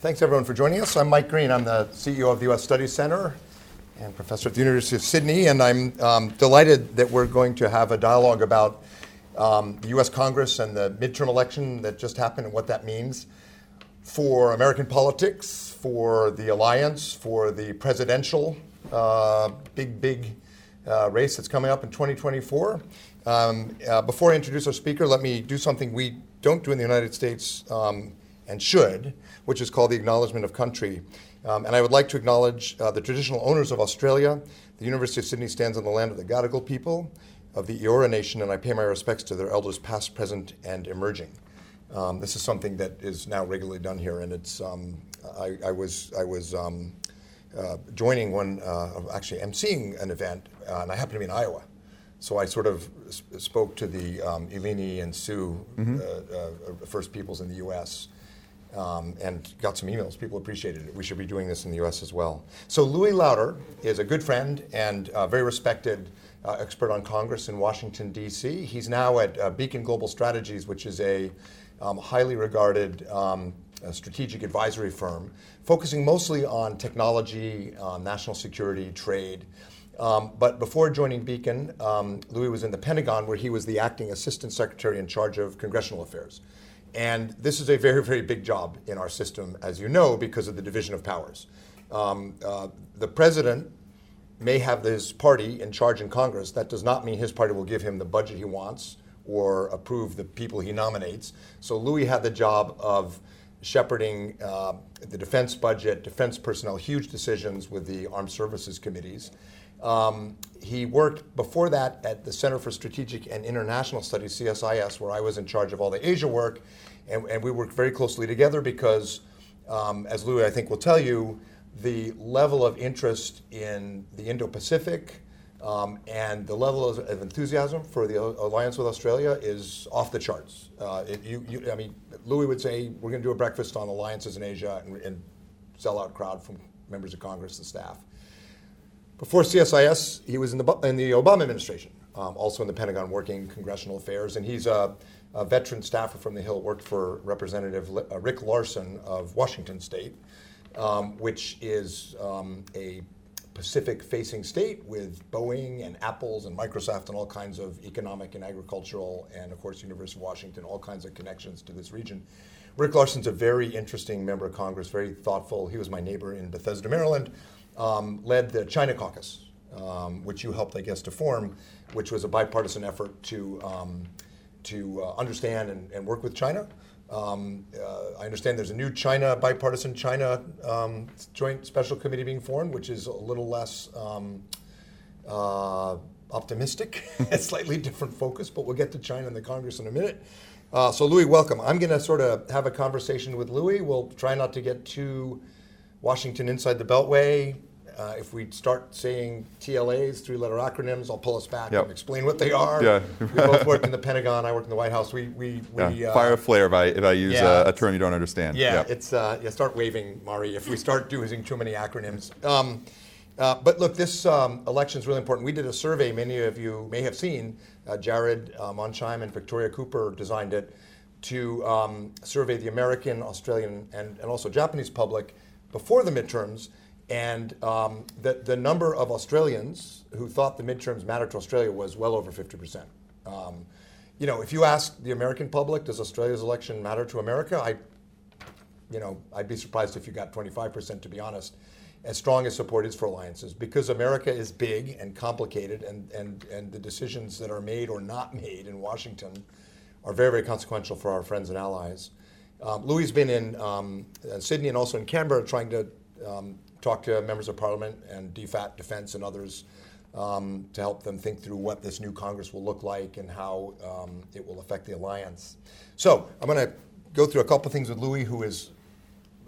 Thanks everyone for joining us. I'm Mike Green. I'm the CEO of the U.S. Studies Center and professor at the University of Sydney, and I'm um, delighted that we're going to have a dialogue about um, the U.S. Congress and the midterm election that just happened and what that means for American politics, for the alliance, for the presidential uh, big, big uh, race that's coming up in 2024. Um, uh, before I introduce our speaker, let me do something we don't do in the United States um, and should which is called the Acknowledgement of Country. Um, and I would like to acknowledge uh, the traditional owners of Australia. The University of Sydney stands on the land of the Gadigal people of the Eora Nation, and I pay my respects to their elders, past, present, and emerging. Um, this is something that is now regularly done here, and it's. Um, I, I, was I was um, uh, joining one, uh, actually emceeing an event, uh, and I happened to be in Iowa. So I sort of spoke to the um, Illini and Sioux mm-hmm. Uh, uh, First Peoples in the U.S um, and got some emails. People appreciated it. We should be doing this in the US as well. So, Louis Lauder is a good friend and a very respected uh, expert on Congress in Washington, D.C. He's now at uh, Beacon Global Strategies, which is a um, highly regarded um, strategic advisory firm focusing mostly on technology, uh, national security, trade. Um, but before joining Beacon, um, Louis was in the Pentagon, where he was the acting assistant secretary in charge of congressional affairs. And this is a very, very big job in our system, as you know, because of the division of powers. Um, uh, the president may have his party in charge in Congress. That does not mean his party will give him the budget he wants or approve the people he nominates. So Louis had the job of shepherding uh, the defense budget, defense personnel, huge decisions with the armed services committees. Um, he worked before that at the Center for Strategic and International Studies, CSIS, where I was in charge of all the Asia work. And, and we worked very closely together because, um, as Louis, I think, will tell you, the level of interest in the Indo Pacific um, and the level of, of, enthusiasm for the alliance with Australia is off the charts. Uh, it, you, you, I mean, Louis would say, we're going to do a breakfast on alliances in Asia and, and sell out crowd from members of Congress and staff. Before CSIS, he was in the, in the Obama administration, um, also in the Pentagon working congressional affairs, and he's a, a veteran staffer from the Hill, worked for Representative uh, Rick Larsen of Washington State, um, which is um, a Pacific facing state with Boeing and Apple's and Microsoft and all kinds of economic and agricultural, and of course, University of Washington, all kinds of connections to this region. Rick Larsen's a very interesting member of Congress, very thoughtful. He was my neighbor in Bethesda, Maryland um, led the China Caucus, um, which you helped, I guess, to form, which was a bipartisan effort to, um, to uh, understand and, and, work with China. Um, uh, I understand there's a new China, bipartisan China um, joint special committee being formed, which is a little less uh, optimistic, a slightly different focus, but we'll get to China in the Congress in a minute. Uh, so, Louis, welcome. I'm going to sort of have a conversation with Louis. We'll try not to get too Washington inside the Beltway, uh, if we start saying TLAs, three-letter acronyms, I'll pull us back yep. and explain what they are. Yeah. we both worked in the Pentagon. I worked in the White House. We, we, we yeah. uh, fire a flare if I if I use yeah, a, a, term you don't understand. Yeah, yep. it's uh, yeah. Start waving, Mari, if we start using too many acronyms. Um, uh, but look, this um, election is really important. We did a survey. Many of you may have seen. Uh, Jared uh, Mondschein and Victoria Cooper designed it to um, survey the American, Australian, and, and also Japanese public before the midterms and um, the, the number of Australians who thought the midterms mattered to Australia was well over 50%. Um, you know, if you ask the American public, does Australia's election matter to America? I, you know, I'd be surprised if you got 25%, to be honest, as strong as support is for alliances, because America is big and complicated, and, and, and the decisions that are made or not made in Washington are very, very consequential for our friends and allies. Um, Louis has been in um, Sydney and also in Canberra trying to um, talk to members of parliament and DFAT Defense and others um, to help them think through what this new Congress will look like and how um, it will affect the alliance. So I'm going to go through a couple of things with Louis, who is,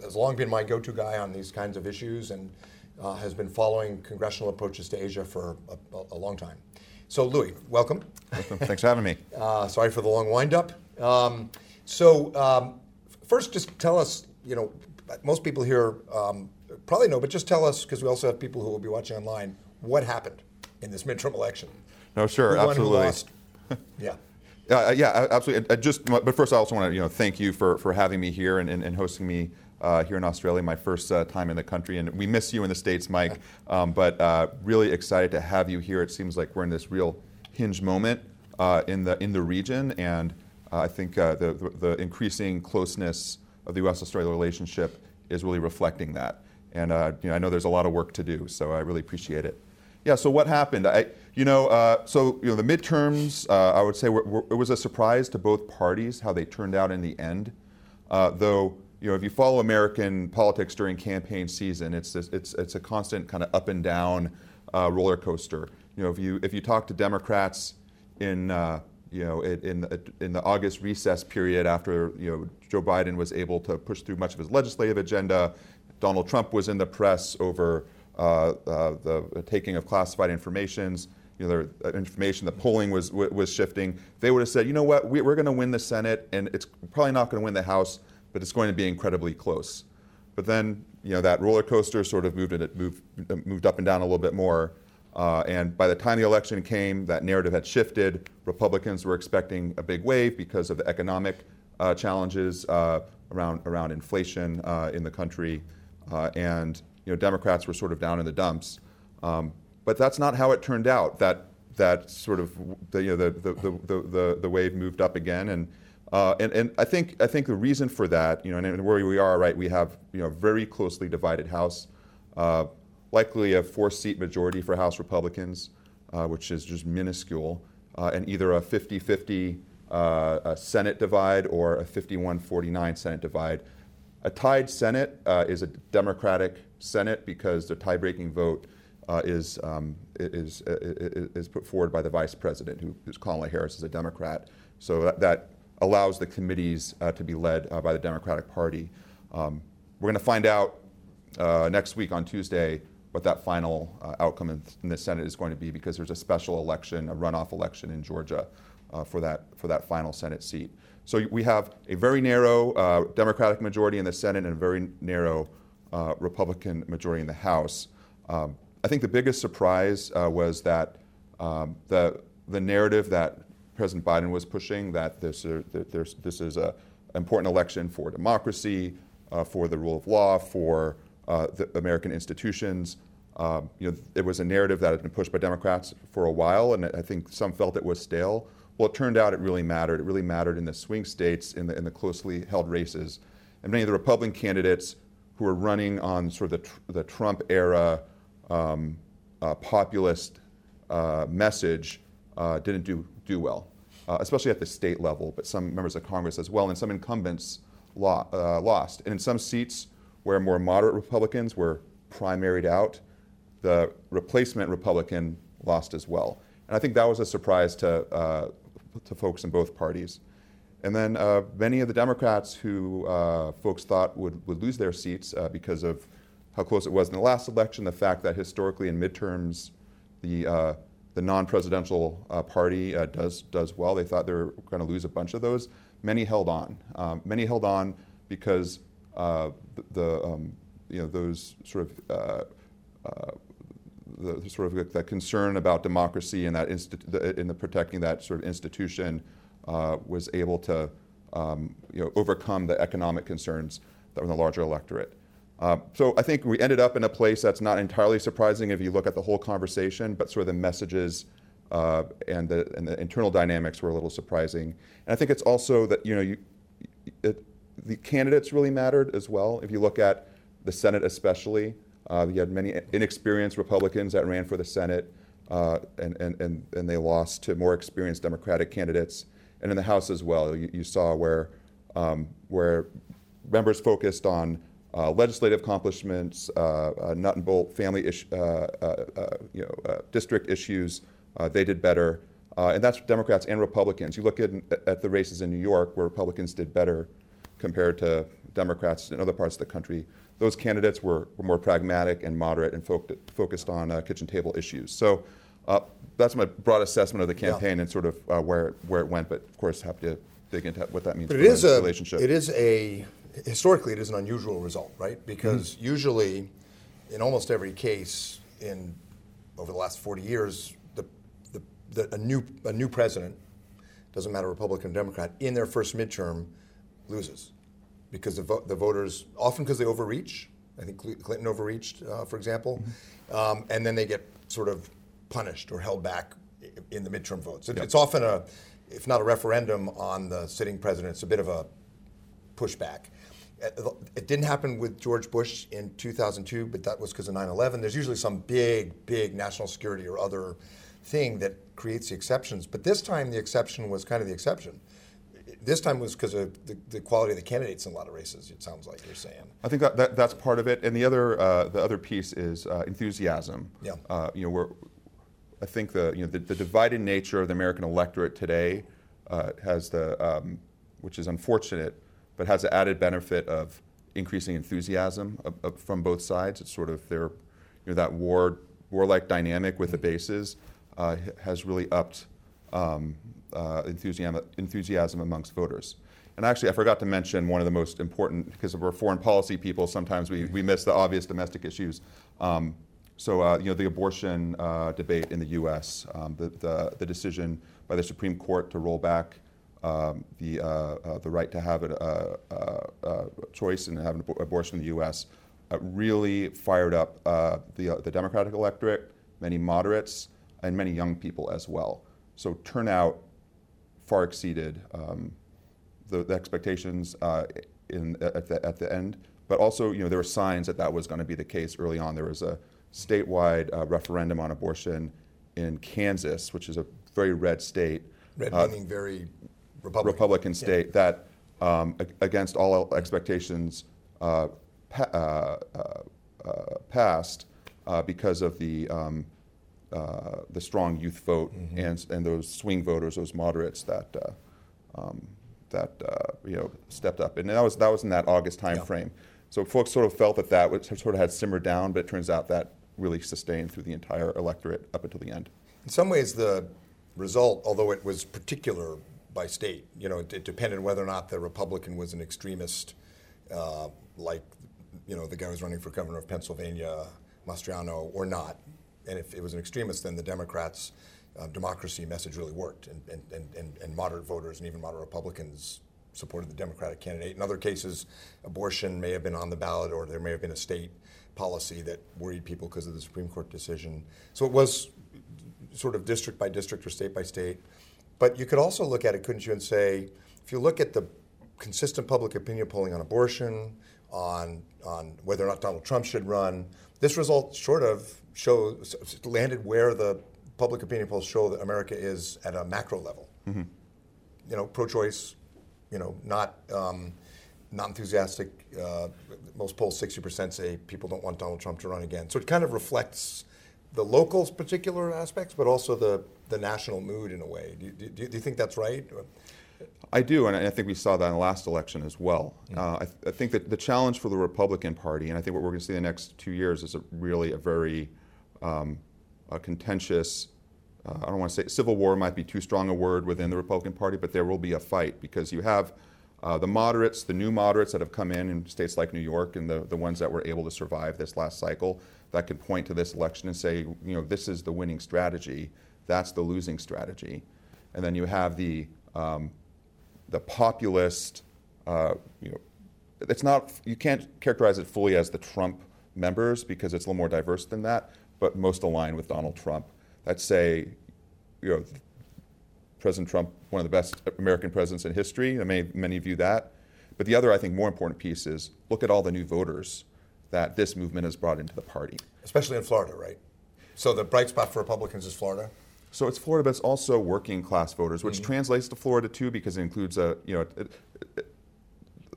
has long been my go-to guy on these kinds of issues and uh, has been following congressional approaches to Asia for a, a long time. So Louis, welcome. Thanks for having me. Uh, sorry for the long windup. Um, so um, first, just tell us, you know, most people here um, probably know, but just tell us, because we also have people who will be watching online, what happened in this midterm election? No, sure, who absolutely. yeah. Uh, yeah, absolutely. I just, but first, I also want to you know thank you for, for having me here and, and, and hosting me uh, here in Australia, my first uh, time in the country. And we miss you in the States, Mike, um, but uh, really excited to have you here. It seems like we're in this real hinge moment uh, in, the, in the region. And uh, I think uh, the, the, the increasing closeness of the U.S. Australia relationship is really reflecting that. And you know, I know there's a lot of work to do, so I really appreciate it. Yeah, so what happened? I, you know, uh, so you know, the midterms, uh, I would say, were, were, it was a surprise to both parties how they turned out in the end. Uh, though, you know, if you follow American politics during campaign season, it's it's it's a constant kind of up and down uh, roller coaster. You know, if you if you talk to Democrats in uh, you know in in the August recess period after you know Joe Biden was able to push through much of his legislative agenda, Donald Trump was in the press over uh, uh, the taking of classified informations, you know, the uh, information, the polling was was shifting. They would have said, you know what, we, are going to win the Senate, and it's probably not going to win the House, but it's going to be incredibly close. But then, you know, that roller coaster sort of moved it moved moved up and down a little bit more. Uh, and by the time the election came, that narrative had shifted. Republicans were expecting a big wave because of the economic uh, challenges uh, around around inflation in the country, and you know, Democrats were sort of down in the dumps. Um, but that's not how it turned out. That that sort of the, you know, the, the, the, the, the wave moved up again, and, uh, and and I think I think the reason for that, you know, and, where we are, right, we have you know very closely divided House, uh, likely a four-seat majority for House Republicans, uh, which is just minuscule, uh, and either a 50-50 uh, a Senate divide or a 51-49 Senate divide. A tied Senate uh, is a Democratic Senate because the tie-breaking vote uh, is, um, is, is, is, put forward by the vice president, who is Kamala Harris, is a Democrat. So that, that allows the committees uh, to be led uh, by the Democratic Party. Um, we're going to find out uh, next week on Tuesday what that final uh, outcome in, in, the Senate is going to be because there's a special election, a runoff election in Georgia uh, for, that, for that final Senate seat. So we have a very narrow Democratic majority in the Senate and a very narrow uh, Republican majority in the House. Um, I think the biggest surprise uh, was that um, the, the narrative that President Biden was pushing that this, uh, this is an important election for democracy, uh, for the rule of law, for uh, the American institutions. Um, you know, it was a narrative that had been pushed by Democrats for a while, and I think some felt it was stale. Well, it turned out it really mattered. It really mattered in the swing states, in the, in the closely held races. And many of the Republican candidates who were running on sort of the, the Trump era um, uh, populist uh, message uh, didn't do, do well, uh, especially at the state level, but some members of Congress as well, and some incumbents lo- uh, lost. And in some seats where more moderate Republicans were primaried out, the replacement Republican lost as well. And I think that was a surprise to, uh, to folks in both parties. And then uh, many of the Democrats who uh, folks thought would, would lose their seats uh, because of how close it was in the last election, the fact that historically in midterms, the, uh, the non presidential uh, party uh, does, does well. They thought they were going to lose a bunch of those. Many held on. Um, many held on because the, the um, you know, those sort of the, sort of that concern about democracy and that the, in the protecting that sort of institution uh, was able to um, you know, overcome the economic concerns that were in the larger electorate. Uh, so I think we ended up in a place that's not entirely surprising if you look at the whole conversation, but sort of the messages uh, and, the, and the internal dynamics were a little surprising. And I think it's also that you know you, it, the candidates really mattered as well. If you look at the Senate, especially, uh, you had many inexperienced Republicans that ran for the Senate, uh, and, and, and, and they lost to more experienced Democratic candidates and in the House as well. You, you saw where, um, where members focused on uh, legislative accomplishments, uh, uh, nut and bolt family ish, uh, you know, district issues, they did better. and that's Democrats and Republicans. You look at, at the races in New York where Republicans did better compared to Democrats in other parts of the country. Those candidates were, were more pragmatic and moderate and fo- focused on kitchen table issues. So uh, that's my broad assessment of the campaign yeah. and sort of uh, where where it went. But of course, have to dig into what that means but it is a, relationship. It is a historically it is an unusual result, right? Because mm-hmm. usually, in almost every case in over the last 40 years, the, the, the, a new a new president doesn't matter Republican or Democrat in their first midterm loses. Because the, vo- the voters, often because they overreach. I think Clinton overreached, uh, for example, um, and then they get sort of punished or held back in the midterm votes. It, It's often a, if not a referendum on the sitting president, it's a bit of a pushback. Uh, It didn't happen with George Bush in 2002, but that was because of 9 11. There's usually some big, big national security or other thing that creates the exceptions. But this time, the exception was kind of the exception. This time was because of the, the quality of the candidates in a lot of races, it sounds like you're saying. I think that, that that's part of it, and the other uh, the other piece is uh, enthusiasm. Yeah. Uh, you know, we're, I think the you know the, the divided nature of the American electorate today uh, has the um, which is unfortunate, but has the added benefit of increasing enthusiasm from both sides. It's sort of their you know that war warlike dynamic with the bases uh, has really upped um, uh, enthusiasm, enthusiasm amongst voters. And actually, I forgot to mention one of the most important, because we're foreign policy people, sometimes we, we miss the obvious domestic issues. Um, so, uh, you know, the abortion uh, debate in the U.S., um, the, the, the decision by the Supreme Court to roll back um, the, uh, uh, the right to have a, a, a, choice and have an abortion in the U.S. Uh, really fired up uh, the, the Democratic electorate, many moderates, and many young people as well. So turnout far exceeded um, the, the expectations uh, in, at, the, at the end. But also, you know, there were signs that that was going to be the case early on. There was a statewide uh, referendum on abortion in Kansas, which is a very red state, Red uh, meaning very Republican. Republican state, that um, ag- against all expectations uh, pa- uh, uh, uh, passed uh, because of the um, uh, the strong youth vote and and those swing voters, those moderates that uh, um, that uh, you know stepped up, and that was that was in that August time Yeah. frame. So folks sort of felt that that was, sort of had simmered down, but it turns out that really sustained through the entire electorate up until the end. In some ways, the result, although it was particular by state, you know, it, it depended whether or not the Republican was an extremist, uh, like, you know, the guy who was running for governor of Pennsylvania, Mastriano, or not. And if it was an extremist, then the Democrats' uh, democracy message really worked, and, and, and, and, moderate voters and even moderate Republicans supported the Democratic candidate. In other cases, abortion may have been on the ballot, or there may have been a state policy that worried people because of the Supreme Court decision. So it was sort of district by district or state by state. But you could also look at it, couldn't you, and say, if you look at the consistent public opinion polling on abortion, on on whether or not Donald Trump should run, this result sort of shows landed where the public opinion polls show that America is at a macro level. You know, pro-choice, you know, not um, not enthusiastic. Uh, most polls, sixty percent say people don't want Donald Trump to run again. So it kind of reflects the local particular aspects, but also the the national mood in a way. Do you, do, you- do you think that's right? I do, and I think we saw that in the last election as well. Uh, I, th- I think that the challenge for the Republican Party, and I think what we're going to see in the next two years, is a really a very um, a contentious. Uh, I don't want to say civil war might be too strong a word within the Republican Party, but there will be a fight because you have uh, the moderates, the new moderates that have come in in states like New York, and the, the ones that were able to survive this last cycle, that can point to this election and say, you know, this is the winning strategy, that's the losing strategy, and then you have the um, the populist, uh, you know, it's not, you can't characterize it fully as the Trump members because it's a little more diverse than that, but most aligned with Donald Trump. That say, you know, President Trump, one of the best American presidents in history, and many, many view that. But the other, I think, more important piece is look at all the new voters that this movement has brought into the party. Especially in Florida, right? So the bright spot for Republicans is Florida. So it's Florida, but it's also working class voters, which Mm-hmm. translates to Florida too, because it includes a you know. It, it,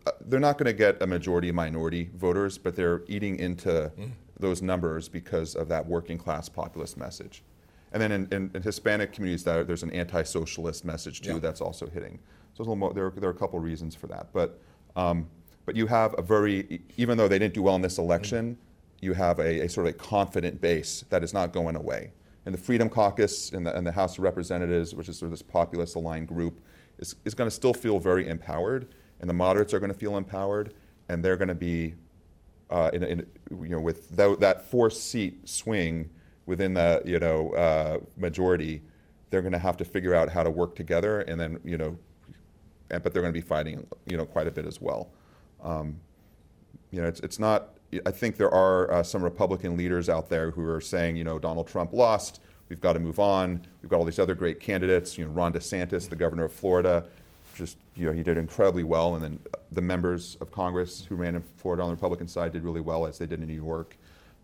uh, they're not going to get a majority of minority voters, but they're eating into Mm-hmm. Those numbers because of that working class populist message. And then in, in, in Hispanic communities, there, there's an anti-socialist message too Yeah. that's also hitting. So a little more, there, are, there are a couple reasons for that, but um, but you have a very even though they didn't do well in this election, you have a, a sort of a confident base that is not going away. And the Freedom Caucus and the, and the House of Representatives, which is sort of this populist aligned group, is, is going to still feel very empowered, and the moderates are going to feel empowered, and they're going to be uh, in, in, you know, with tho- that four seat swing within the you know uh, majority, they're going to have to figure out how to work together, and then you know, and, but they're going to be fighting you know quite a bit as well. Um, you know, it's, it's not. I think there are uh, some Republican leaders out there who are saying, you know, Donald Trump lost. We've got to move on. We've got all these other great candidates. You know, Ron DeSantis, the governor of Florida, just you know, he did incredibly well. And then the members of Congress who ran in Florida on the Republican side did really well, as they did in New York.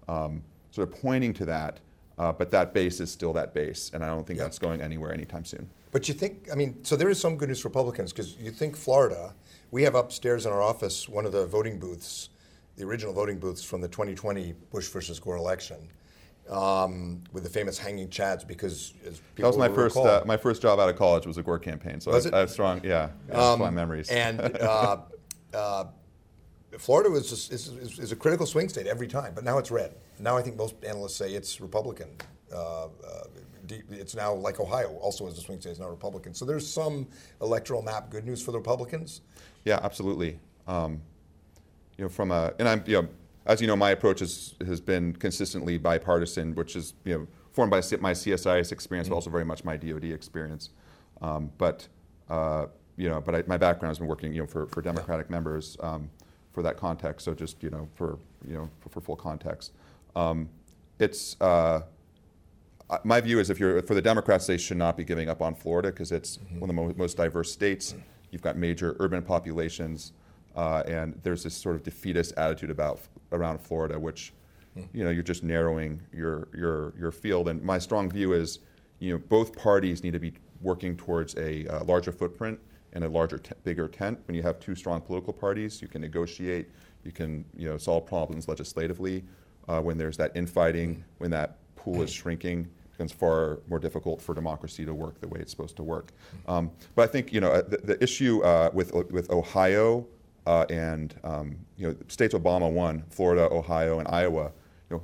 Um, sort of pointing to that. Uh, but that base is still that base, and I don't think Yeah. that's going anywhere anytime soon. But you think, I mean, so there is some good news for Republicans because you think Florida, we have upstairs in our office one of the voting booths, the original voting booths from the 2020 Bush versus Gore election, um, with the famous hanging chads because as people That was my first uh, my first job out of college was a Gore campaign, so I? I have strong yeah, yeah Um, fond memories. And uh, uh, Florida was just, is, is, is a critical swing state every time, but now it's red. Now I think most analysts say it's Republican. Uh, uh, it's now like Ohio, also as a swing state, it's now Republican. So there's some electoral map good news for the Republicans. Yeah, absolutely. Um, you know, from a and I'm you know, as you know, my approach is, has been consistently bipartisan, which is you know formed by my CSIS experience, but also very much my DoD experience. Um, but uh, you know, but I, my background has been working you know for, for Democratic members um, for that context. So just you know for you know for, for full context, um, it's. Uh, my view is if you're for the Democrats, they should not be giving up on Florida because it's one of the mo- most diverse states. You've got major urban populations, uh, and there's this sort of defeatist attitude about around Florida, which you know you're just narrowing your your your field. And my strong view is, you know, both parties need to be working towards a uh, larger footprint and a larger, t- bigger tent. When you have two strong political parties, you can negotiate, you can you know solve problems legislatively. Uh, when there's that infighting, when that pool is shrinking, it becomes far more difficult for democracy to work the way it's supposed to work. Um, but I think you know uh, the, the issue uh, with with Ohio uh, and um, you know states Obama won, Florida, Ohio, and Iowa. You know,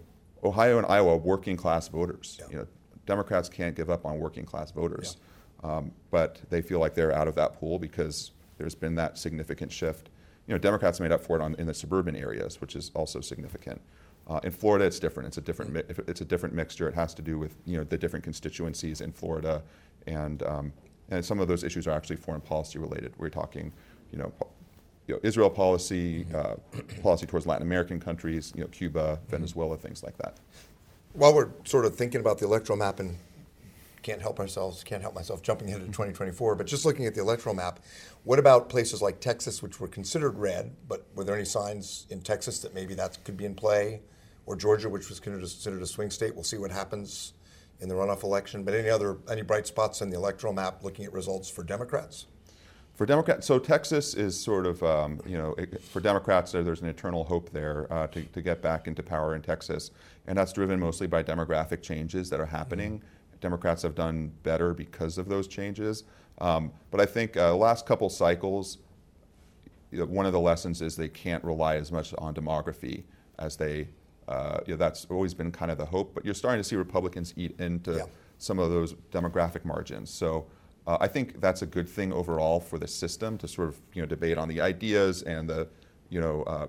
Ohio and Iowa, working class voters. Yeah. You know, Democrats can't give up on working class voters, um, but they feel like they're out of that pool because there's been that significant shift. You know, Democrats made up for it on, in the suburban areas, which is also significant. Uh, in Florida, it's different. It's a different. mi- It's a different mixture. It has to do with you know the different constituencies in Florida, and um, and some of those issues are actually foreign policy related. We're talking, you know, you know Israel policy, uh, policy towards Latin American countries, you know, Cuba, Venezuela, things like that. While we're sort of thinking about the electoral map and can't help ourselves, can't help myself jumping ahead to 2024, but just looking at the electoral map, what about places like Texas, which were considered red, but were there any signs in Texas that maybe that could be in play? Or Georgia, which was considered considered a swing state? We'll see what happens in the runoff election. But any other, any bright spots in the electoral map looking at results for Democrats? For Democrats, so Texas is sort of, um, you know, it, for Democrats, there, there's an eternal hope there uh, to, to get back into power in Texas. And that's driven mostly by demographic changes that are happening. Democrats have done better because of those changes. Um, but I think uh, the last couple cycles, you know, one of the lessons is they can't rely as much on demography as they, uh, you know, that's always been kind of the hope. But you're starting to see Republicans eat into Yeah. some of those demographic margins. So uh, I think that's a good thing overall for the system to sort of you know debate on the ideas and the you know uh,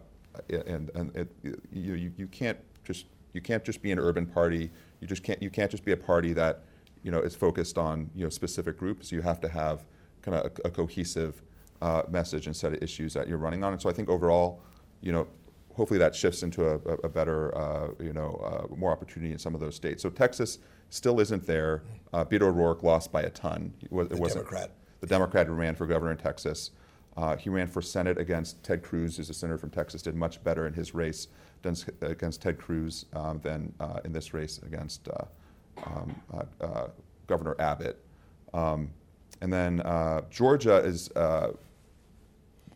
and and it, you, you can't just you can't just be an urban party. You just can't you can't just be a party that you know is focused on you know specific groups. You have to have kind of a, a cohesive uh, message and set of issues that you're running on. And so I think overall, you know, hopefully that shifts into a, a- better, uh, you know, uh, more opportunity in some of those states. So Texas still isn't there. Uh, Beto O'Rourke lost by a ton. It, was, The it wasn't Democrat. the Democrat who ran for governor in Texas. Uh, he ran for Senate against Ted Cruz, who's a senator from Texas. Did much better in his race against Ted Cruz um, than uh, in this race against uh, um, uh, uh, Governor Abbott. Um, and then uh, Georgia is uh,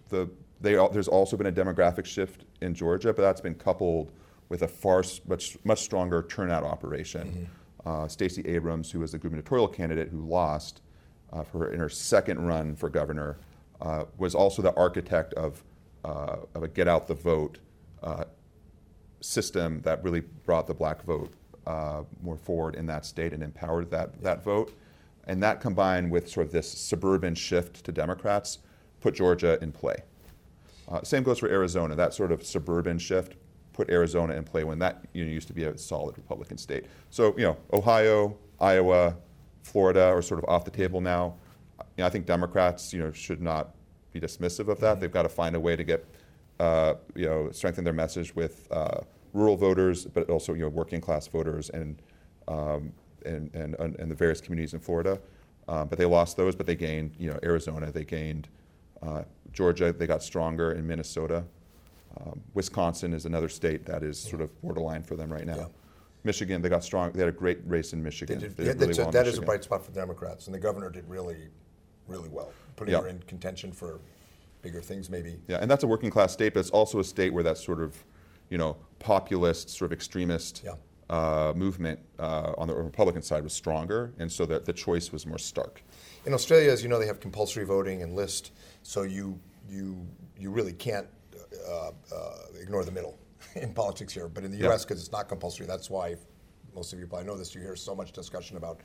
the they there's also been a demographic shift in Georgia, but that's been coupled with a far much much stronger turnout operation. Uh, Stacey Abrams, who was the gubernatorial candidate who lost uh, her, in her second run for governor, uh, was also the architect of uh, of a get out the vote uh, system that really brought the black vote uh, more forward in that state and empowered that, that vote. And that combined with sort of this suburban shift to Democrats put Georgia in play. Uh, same goes for Arizona. That sort of suburban shift put Arizona in play when that you know, used to be a solid Republican state. So, you know, Ohio, Iowa, Florida are sort of off the table now. You know, I think Democrats, you know, should not be dismissive of that. They've got to find a way to get uh, you know, strengthen their message with uh, rural voters, but also you know, working class voters and, um, and, and, and the various communities in Florida. Um, but they lost those, but they gained, you know, Arizona, they gained uh, Georgia, they got stronger in Minnesota. Um, Wisconsin is another state that is sort of borderline for them right now. Yeah. Michigan, they got strong. They had a great race in Michigan. Did- yeah, really a- well in that is a bright spot for Democrats, and the governor did really, really well, putting Yeah. her in contention for bigger things, maybe. Yeah, and that's a working class state, but it's also a state where that sort of, you know, populist, sort of extremist Yeah. uh, movement uh, on the Republican side was stronger, and so that the choice was more stark. In Australia, as you know, they have compulsory voting and list, so you you you really can't uh, uh, ignore the middle in politics here. But in the. U.S., because it's not compulsory, that's why most of you probably know this. You hear so much discussion about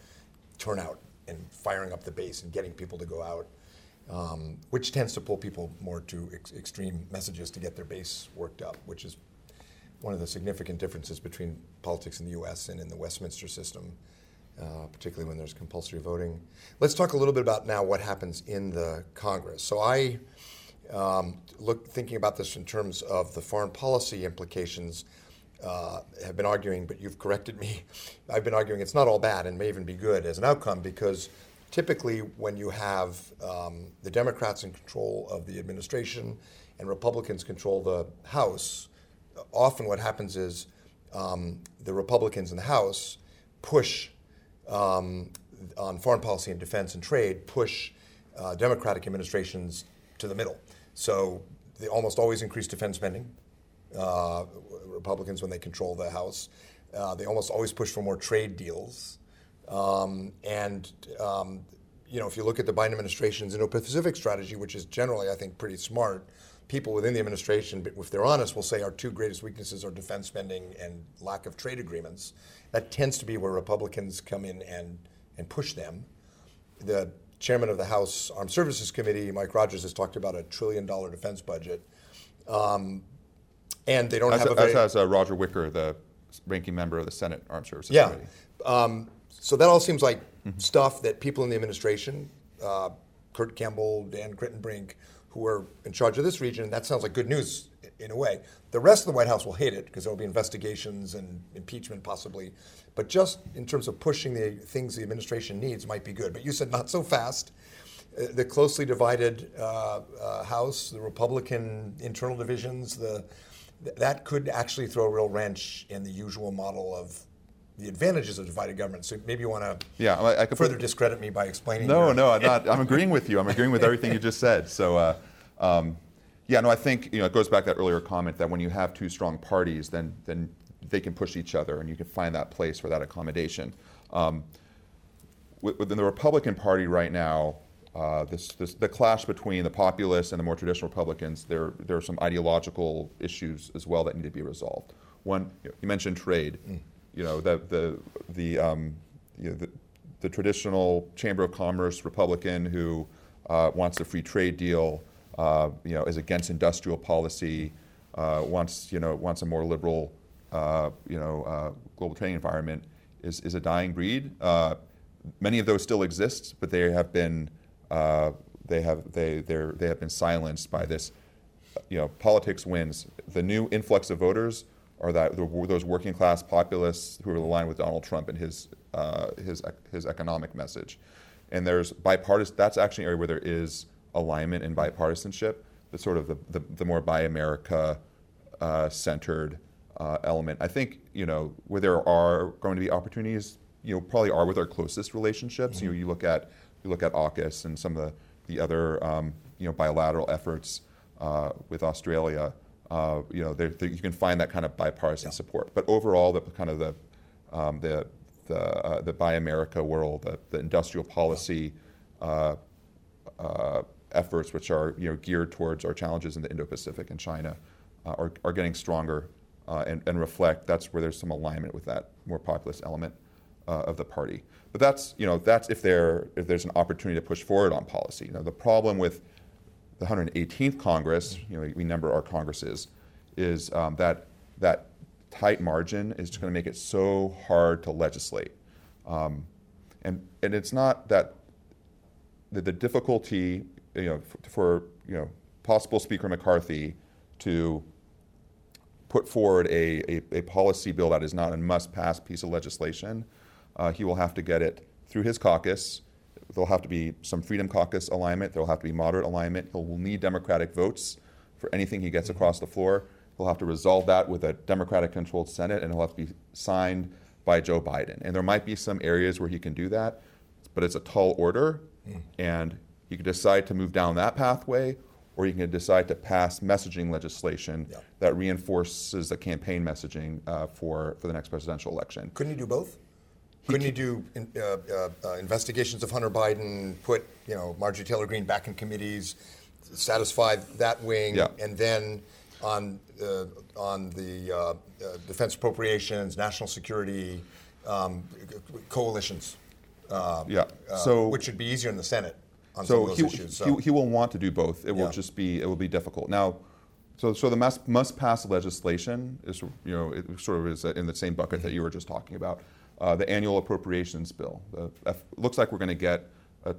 turnout and firing up the base and getting people to go out, um, which tends to pull people more to ex- extreme messages to get their base worked up, which is one of the significant differences between politics in the U.S. and in the Westminster system, uh, particularly when there's compulsory voting. Let's talk a little bit about now what happens in the Congress. So I um, look thinking about this in terms of the foreign policy implications. Uh, have been arguing, but you've corrected me. I've been arguing it's not all bad and may even be good as an outcome because typically when you have um, the Democrats in control of the administration and Republicans control the House, often what happens is um, the Republicans in the House push um, on foreign policy and defense and trade, push uh, Democratic administrations to the middle. So they almost always increase defense spending. Uh, Republicans, when they control the House, uh, they almost always push for more trade deals. Um, and um, you know, if you look at the Biden administration's Indo-Pacific strategy, which is generally, I think, pretty smart, people within the administration, if they're honest, will say our two greatest weaknesses are defense spending and lack of trade agreements. That tends to be where Republicans come in and and push them. The chairman of the House Armed Services Committee, Mike Rogers, has talked about a trillion dollar defense budget. Um, and they don't As, have a as very has uh, Roger Wicker, the ranking member of the Senate Armed Services yeah. Committee. Um, so that all seems like stuff that people in the administration, uh, Kurt Campbell, Dan Kritenbrink, who are in charge of this region, and that sounds like good news in a way. The rest of the White House will hate it because there will be investigations and impeachment possibly. But just in terms of pushing the things the administration needs might be good. But you said not so fast. Uh, the closely divided uh, uh, House, the Republican internal divisions, the th- that could actually throw a real wrench in the usual model of the advantages of divided government. So maybe you want to Yeah, I, I could further discredit me by explaining. No, your- no, I'm not. I'm agreeing with you. I'm agreeing with everything you just said. So, uh, um, yeah, no, I think you know it goes back to that earlier comment that when you have two strong parties, then then they can push each other, and you can find that place for that accommodation. Um, within the Republican Party right now, uh, this, this, the clash between the populists and the more traditional Republicans, there, there are some ideological issues as well that need to be resolved. One, you, you mentioned trade. You know, the, the, the, um, you know, the, the traditional Chamber of Commerce Republican who uh, wants a free trade deal, uh, you know, is against industrial policy, uh, wants, you know, wants a more liberal, uh, you know, uh, global trading environment, is, is a dying breed. Uh, many of those still exist, but they have been they have they they have been silenced by this. You know, politics wins. The new influx of voters are that those working class populists who are aligned with Donald Trump and his uh, his his economic message. And there's bipartisan. That's actually an area where there is alignment and bipartisanship. The sort of the, the, the more Buy America uh, centered uh, element. I think you know where there are going to be opportunities. You know, probably are with our closest relationships. You know, you look at you look at AUKUS and some of the the other um, you know bilateral efforts uh, with Australia. Uh, you know, there, there, you can find that kind of bipartisan support. But overall, the kind of the um, the the, uh, the Buy America world, the, the industrial policy uh, uh, efforts, which are you know geared towards our challenges in the Indo-Pacific and China, uh, are, are getting stronger uh, and, and reflect. That's where there's some alignment with that more populist element uh, of the party. But that's you know that's if there if there's an opportunity to push forward on policy. You know the problem with the 118th Congress, you know we number our Congresses, is um, that that tight margin is going to make it so hard to legislate. Um, and and it's not that the, the difficulty, you know, f- for you know possible Speaker McCarthy to put forward a, a, a policy bill that is not a must-pass piece of legislation, uh, he will have to get it through his caucus. There'll have to be some Freedom Caucus alignment. There'll have to be moderate alignment. He'll need Democratic votes for anything he gets across the floor. He'll have to resolve that with a Democratic-controlled Senate, and he'll have to be signed by Joe Biden. And there might be some areas where he can do that, but it's a tall order, and he can decide to move down that pathway, or he can decide to pass messaging legislation Yeah. that reinforces the campaign messaging uh, for, for the next presidential election. Couldn't he do both? Couldn't he do in- uh, uh, uh, investigations of Hunter Biden, put you know Marjorie Taylor Greene back in committees, satisfy that wing, Yeah. and then on uh, on the uh, uh, defense appropriations, national security um, coalitions, uh, Yeah. uh, So- which would be easier in the Senate on some So of he, those issues. he, he will want to do both. It will just be it will be difficult. Now, so so the must must pass legislation is you know it sort of is in the same bucket that you were just talking about. Uh, the annual appropriations bill. The F, looks like we're going to get a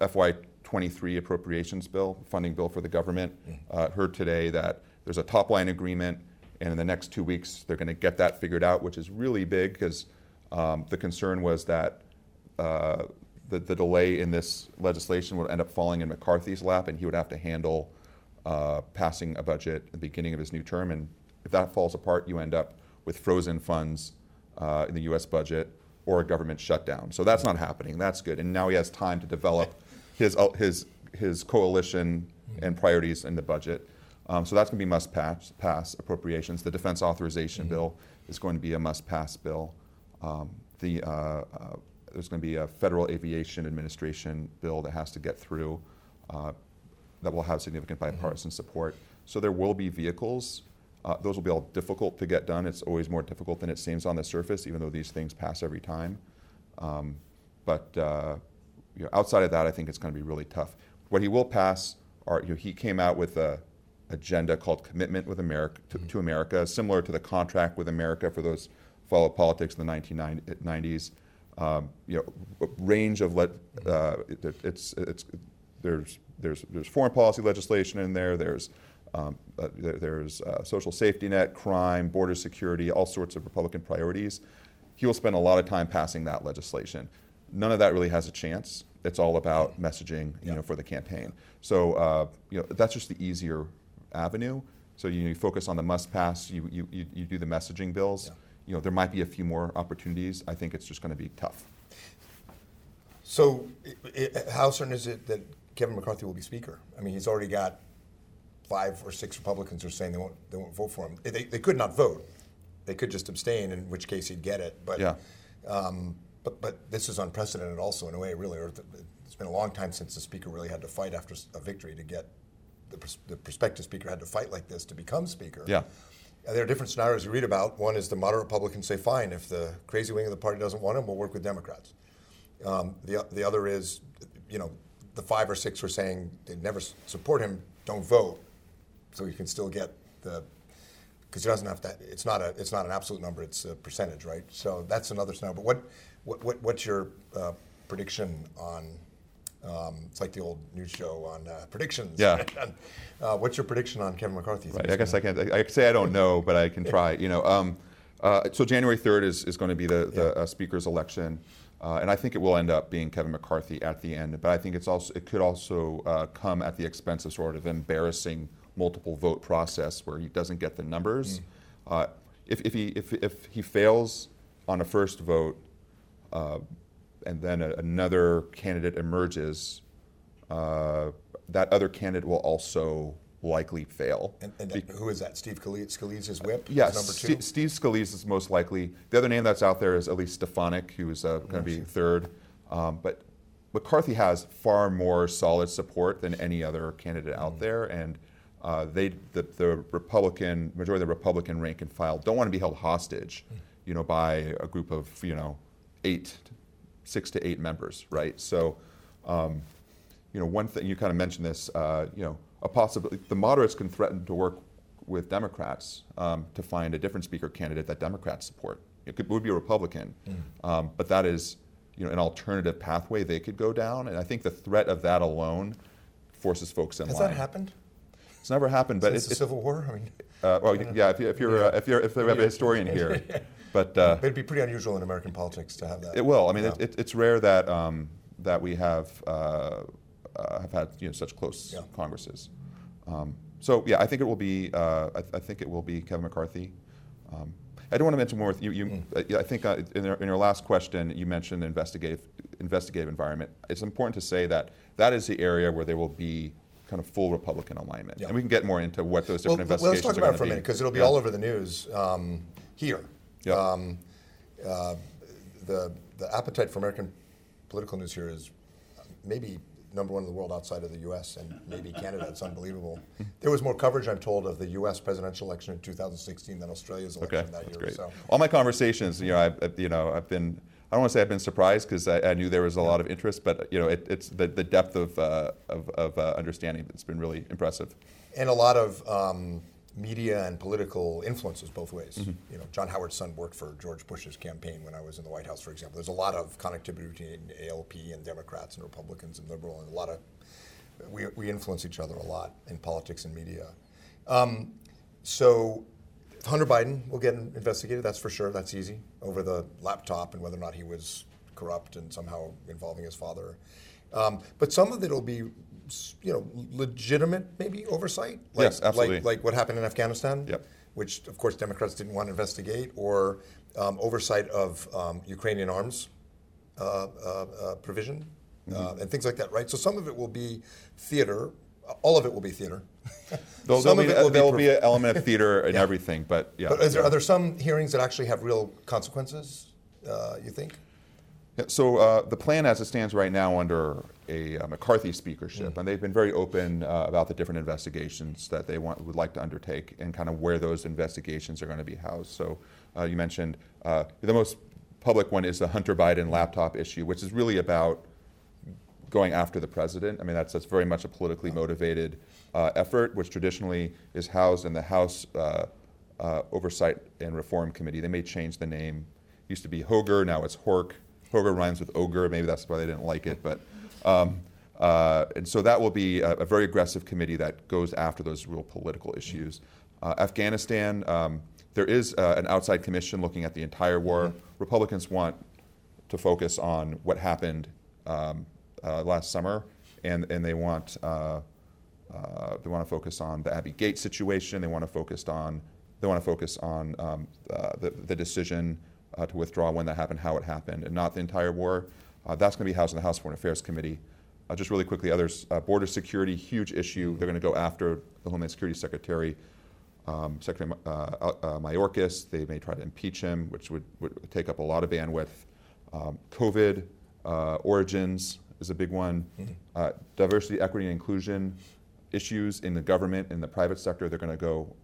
FY23 appropriations bill, funding bill for the government. Uh, heard today that there's a top line agreement, and in the next two weeks they're going to get that figured out, which is really big because um, the concern was that uh, the, the delay in this legislation would end up falling in McCarthy's lap, and he would have to handle uh, passing a budget at the beginning of his new term. And if that falls apart, you end up with frozen funds uh, in the U.S. budget or a government shutdown. So that's not happening. That's good. And now he has time to develop his uh, his his coalition and priorities in the budget. Um, so that's going to be must pass, pass appropriations. The defense authorization bill is going to be a must pass bill. Um, the, uh, uh, there's going to be a Federal Aviation Administration bill that has to get through uh, that will have significant bipartisan support. So there will be vehicles. Uh, those will be all difficult to get done. It's always more difficult than it seems on the surface, even though these things pass every time. Um, but uh, you know, outside of that, I think it's going to be really tough. What he will pass are you know, he came out with a agenda called Commitment with America to, to America, similar to the Contract with America for those follow politics in the 1990s. Um, you know, range of let, uh, it, it's it's there's there's there's foreign policy legislation in there. There's um, uh, there, there's uh, social safety net, crime, border security, all sorts of Republican priorities. He will spend a lot of time passing that legislation. None of that really has a chance. It's all about messaging, you know, for the campaign. So uh, you know, that's just the easier avenue. So you, you focus on the must pass. You, you, you, you do the messaging bills. Yeah. You know, there might be a few more opportunities. I think it's just going to be tough. So, i- i- how certain is it that Kevin McCarthy will be Speaker? I mean, he's already got five or six Republicans are saying they won't, they won't vote for him. They, they could not vote. They could just abstain, in which case he'd get it. But, Yeah. um, but, but this is unprecedented also in a way, really. Or it's been a long time since the Speaker really had to fight after a victory to get, the, pers- the prospective Speaker had to fight like this to become Speaker. Yeah. Uh, There are different scenarios you read about. One is the moderate Republicans say, fine, if the crazy wing of the party doesn't want him, we'll work with Democrats. Um, the, the other is, you know, the five or six who are saying they'd never support him, don't vote, so you can still get the, because it doesn't have to, it's not a, it's not an absolute number, it's a percentage, right? So that's another scenario. But what, what, what what's your uh, prediction on, um, it's like the old news show on uh, predictions. Yeah. uh, what's your prediction on Kevin McCarthy? Right. I guess I can't. I, I say I don't know, but I can try. You know. Um, uh, so January third is, is going to be the, the uh, speaker's election, uh, and I think it will end up being Kevin McCarthy at the end. But I think it's also it could also uh, come at the expense of sort of embarrassing multiple vote process where he doesn't get the numbers. Uh, if, if he if, if he fails on a first vote, uh, and then a, another candidate emerges, uh, that other candidate will also likely fail. And, and that, who is that? Steve Scalise, Scalise's whip? Yes, Number two? Steve, Steve Scalise is most likely. The other name that's out there is Elise Stefanik, who is uh, going to be third. Um, but McCarthy has far more solid support than any other candidate Mm. out there, and uh, they, the, the Republican majority of the Republican rank and file don't want to be held hostage, Mm. you know, by a group of you know eight, six to eight members, right? So. Um, you know, one thing you kind of mentioned this. Uh, you know, a possibility. The moderates can threaten to work with Democrats um, to find a different speaker candidate that Democrats support. It could, would be a Republican, um, but that is, you know, an alternative pathway they could go down. And I think the threat of that alone forces folks in Has line. Has that happened? It's never happened, but Since it, the Civil War? I mean, uh, well, yeah. If, you, if you're uh, if you're if we have a historian here, but uh, it'd be pretty unusual in American politics to have that. it will. I mean, Yeah. it, it, it's rare that um, that we have uh, uh, have had you know such close Yeah. congresses. Um, so yeah, I think it will be. Uh, I, I think it will be Kevin McCarthy. Um, I don't want to mention more with you. you uh, I think uh, in, your, in your last question, you mentioned the investigative investigative environment. It's important to say that that is the area where there will be kind of full Republican alignment, Yeah. and we can get more into what those different Well, different well, let's investigations talk are about it for a minute because it'll be Yeah. all over the news um, here. Yeah. Um, uh, the the appetite for American political news here is maybe number one in the world outside of the U.S. and maybe Canada. It's unbelievable. There was more coverage, I'm told, of the U.S. presidential election in 2016 than Australia's election Okay, that year. great. So. All my conversations, you know, I've- you know, I've been. I don't want to say I've been surprised because I, I knew there was a lot of interest, but you know, it, it's the, the depth of uh, of, of uh, understanding that's been really impressive. and a lot of um, media and political influences both ways. Mm-hmm. You know, John Howard's son worked for George Bush's campaign when I was in the White House, for example. There's a lot of connectivity between ALP and Democrats and Republicans and liberal, and a lot of we, we influence each other a lot in politics and media. Um, so. Hunter Biden will get investigated, that's for sure, that's easy, over the laptop and whether or not he was corrupt and somehow involving his father. Um, but some of it will be, you know, legitimate maybe oversight. Like, Yes, absolutely. Like, like what happened in Afghanistan, Yep. which of course Democrats didn't want to investigate, or um, oversight of um, Ukrainian arms uh, uh, uh, provision Mm-hmm. uh, and things like that, right? So some of it will be theater. All of it will be theater. There'll, some there'll be, will there'll be. be, an element of theater in Yeah. everything, but yeah. but is there, are there some hearings that actually have real consequences? Uh, you think? Yeah, So uh, the plan, as it stands right now, under a uh, McCarthy speakership, and they've been very open uh, about the different investigations that they want would like to undertake, and kind of where those investigations are going to be housed. So uh, you mentioned uh, the most public one is the Hunter Biden laptop issue, which is really about going after the president. I mean, that's, that's very much a politically motivated uh, effort, which traditionally is housed in the House uh, uh, Oversight and Reform Committee. They may change the name. It Used to be Hoger, now it's Hork. Hoger rhymes with ogre. Maybe that's why they didn't like it. But um, uh, and so that will be a, a very aggressive committee that goes after those real political issues. Uh, Afghanistan, um, there is uh, an outside commission looking at the entire war. Republicans want to focus on what happened um, uh, last summer, and, and they want uh, uh, they want to focus on the Abbey Gate situation. They want to focus on they want to focus on um, uh, the, the decision uh, to withdraw when that happened, how it happened, and not the entire war. Uh, that's going to be housed in the House Foreign Affairs Committee. Just really quickly, others border security, huge issue. They're going to go after the Homeland Security Secretary um, Secretary Mayorkas. They may try to impeach him, which would, would take up a lot of bandwidth. Um, COVID, uh, origins is a big one. Uh, diversity, equity, and inclusion issues in the government, in the private sector, they're going to go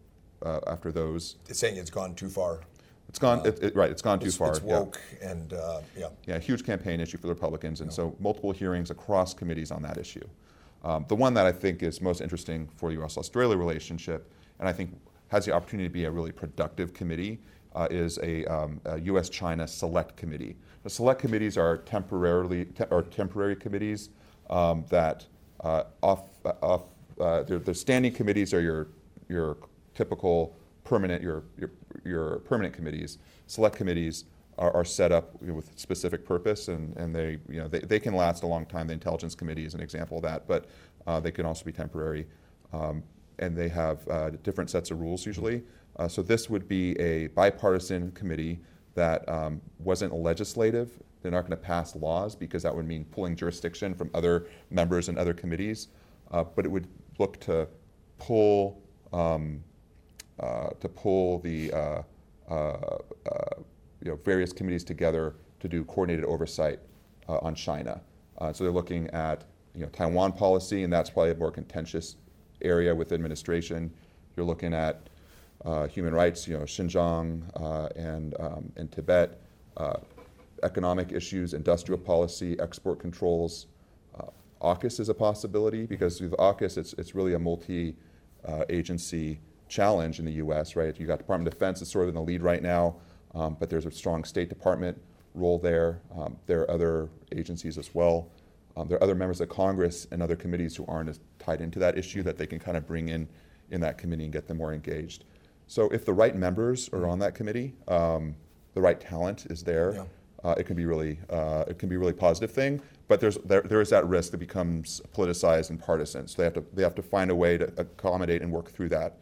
uh, after those. It's saying it's gone too far. It's gone, it, it- right, it's gone too far. it's yeah. woke and uh, yeah. Yeah, huge campaign issue for the Republicans, and so multiple hearings across committees on that issue. Um, the one that I think is most interesting for the U.S.-Australia relationship, and I think has the opportunity to be a really productive committee, uh, is a, um, a U.S.-China Select Committee. The Select Committees are temporarily te- or temporary committees um, that uh, off, uh, off uh, the, the standing committees are your your typical permanent your your, your permanent committees. Select committees are, are set up you know, with specific purpose, and, and they you know they, they can last a long time. The Intelligence Committee is an example of that, but uh, they can also be temporary, um, and they have uh, different sets of rules usually. Uh, so this would be a bipartisan committee that um, wasn't legislative. They're not going to pass laws because that would mean pulling jurisdiction from other members and other committees, uh, but it would look to pull um, uh, to pull the uh, uh, uh, you know various committees together to do coordinated oversight uh, on China. So they're looking at you know Taiwan policy, and that's probably a more contentious area with administration. You're looking at human rights, you know Xinjiang uh, and um, and Tibet, uh, economic issues, industrial policy, export controls. Uh, AUKUS is a possibility because with AUKUS, it's, it's really a multi uh, agency challenge in the US, right? You've got Department of Defense is sort of in the lead right now, um, but there's a strong State Department role there. Um, there are other agencies as well. Um, there are other members of Congress and other committees who aren't as tied into that issue that they can kind of bring in in that committee and get them more engaged. So if the right members are on that committee, um, the right talent is there, Yeah. uh, it can be really uh, it can be a really positive thing. But there's there, there is that risk that becomes politicized and partisan. So they have to they have to find a way to accommodate and work through that.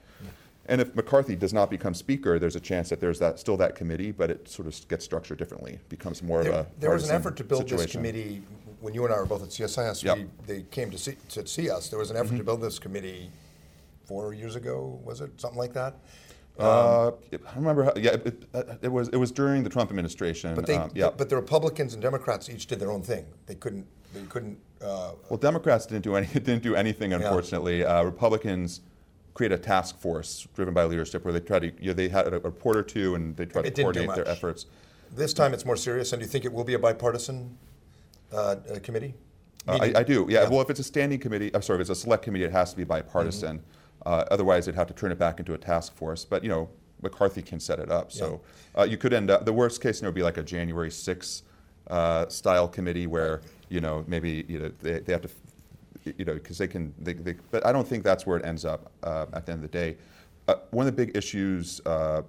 And if McCarthy does not become speaker, there's a chance that there's that still that committee, but it sort of gets structured differently. It becomes more There, of a there was an effort to build this committee, when you and I were both at CSIS, Yep. we, they came to see, to see us. There was an effort Mm-hmm. to build this committee four years ago, was it? Something like that? Uh, I remember. How, yeah, it, it, it was it was during the Trump administration. But they, um, yeah. but the Republicans and Democrats each did their own thing. They couldn't, they couldn't, uh, Well, Democrats didn't do any didn't do anything, unfortunately. Uh, Republicans create a task force driven by leadership where they try to you know, they had a report or two and they tried It to coordinate their efforts. this time it's more serious, and do you think it will be a bipartisan uh, uh, committee? Uh, I, I do. Yeah, Well, if it's a standing committee, I'm sorry, if it's a select committee, it has to be bipartisan. Mm-hmm. Uh, otherwise, they'd have to turn it back into a task force. But you know, McCarthy can set it up. So uh, you could end up. The worst case scenario would be like a January 6th uh, style committee where you know maybe you know they, they have to. You know, because they can, they, they, but I don't think that's where it ends up uh, at the end of the day. Uh, one of the big issues uh,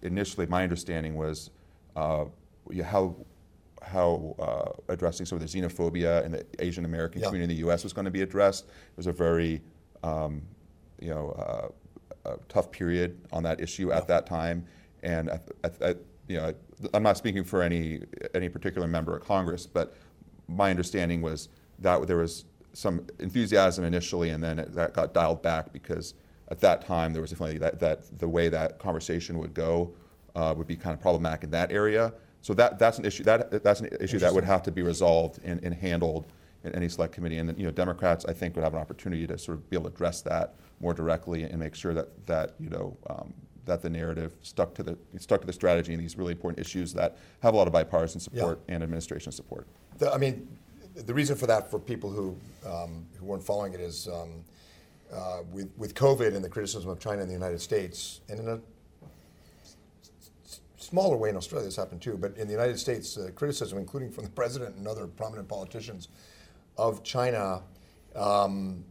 initially, my understanding was uh, how how uh, addressing some of the xenophobia in the Asian American Yeah. community in the U.S. was going to be addressed. It was a very um, you know uh, a tough period on that issue at that time, and I, I, I, you know I'm not speaking for any any particular member of Congress, but my understanding was that there was some enthusiasm initially, and then it, that got dialed back because at that time there was definitely that, that the way that conversation would go uh, would be kind of problematic in that area. So that that's an issue that that's an issue that would have to be resolved and, and handled in any select committee. And you know, Democrats I think would have an opportunity to sort of be able to address that more directly and make sure that that you know um, that the narrative stuck to the stuck to the strategy in these really important issues that have a lot of bipartisan support and administration support. The, I mean, the reason for that for people who um, who weren't following it is um, uh, with with COVID and the criticism of China in the United States, and in a s- smaller way in Australia, this happened too. But in the United States, uh, criticism, including from the president and other prominent politicians, of China. Um,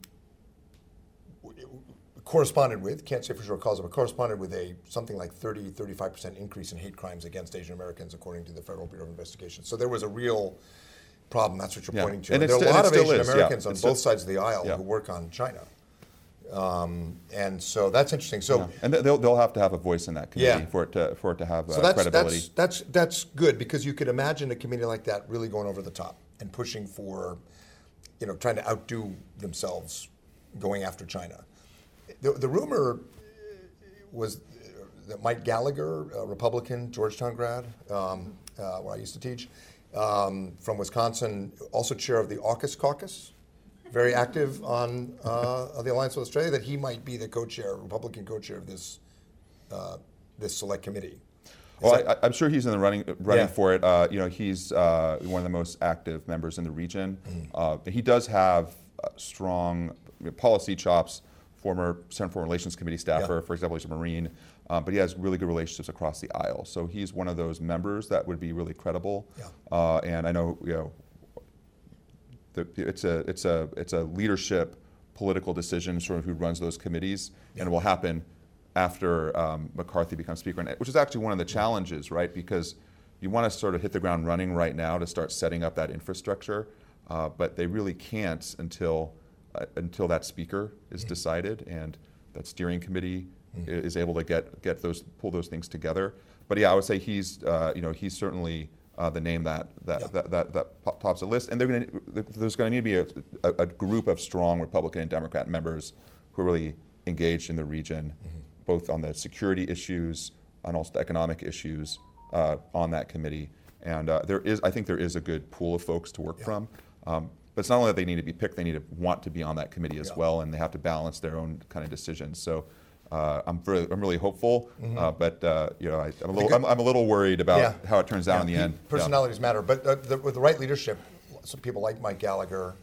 corresponded with, can't say for sure cause it, but corresponded with a something like 30, 35% increase in hate crimes against Asian Americans, according to the Federal Bureau of Investigation. So there was a real problem. That's what you're Yeah. pointing to. And And there are a lot of Asian is, yeah. Americans on It's both still- sides of the aisle Yeah. who work on China. Um, and so that's interesting. So, Yeah. And they'll, they'll have to have a voice in that committee Yeah. for it to for it to have so uh, that's, credibility. that's, that's, that's good because you could imagine a committee like that really going over the top and pushing for, you know, trying to outdo themselves going after China. The, the rumor was that Mike Gallagher, a Republican, Georgetown grad, um, uh, where I used to teach, um, from Wisconsin, also chair of the AUKUS caucus, very active on uh, the Alliance with Australia, that he might be the co-chair, Republican co-chair of this uh, this select committee. Is Well, that- I, I'm sure he's in the running running Yeah. for it. Uh, you know, he's uh, one of the most active members in the region. Mm-hmm. Uh, he does have uh, strong policy chops. Former Senate Foreign Relations Committee staffer, Yeah. for example, he's a Marine, uh, but he has really good relationships across the aisle. So he's one of those members that would be really credible. Yeah. Uh, and I know, you know, the, it's a it's a it's a leadership political decision sort of who runs those committees, and it will happen after um, McCarthy becomes speaker, and- which is actually one of the challenges, right? Because you want to sort of hit the ground running right now to start setting up that infrastructure, uh, but they really can't until until that speaker is decided and that steering committee i- is able to get get those pull those things together. But yeah, I would say he's uh, you know he's certainly uh, the name that that, Yeah. that, that, that tops the list, and they're gonna, there's going to need to be a, a, a group of strong Republican and Democrat members who are really engaged in the region, both on the security issues and also the economic issues uh, on that committee. And uh, there is, I think, there is a good pool of folks to work from. Um, but it's not only that they need to be picked; they need to want to be on that committee as Yeah. well, and they have to balance their own kind of decisions. So. Uh, I'm, very, I'm really hopeful, uh, but uh, you know I, I'm, a little, I'm, I'm a little worried about Yeah. how it turns out in the Yeah, end. Yeah. Personalities matter, but uh, the, with the right leadership, some people like Mike Gallagher,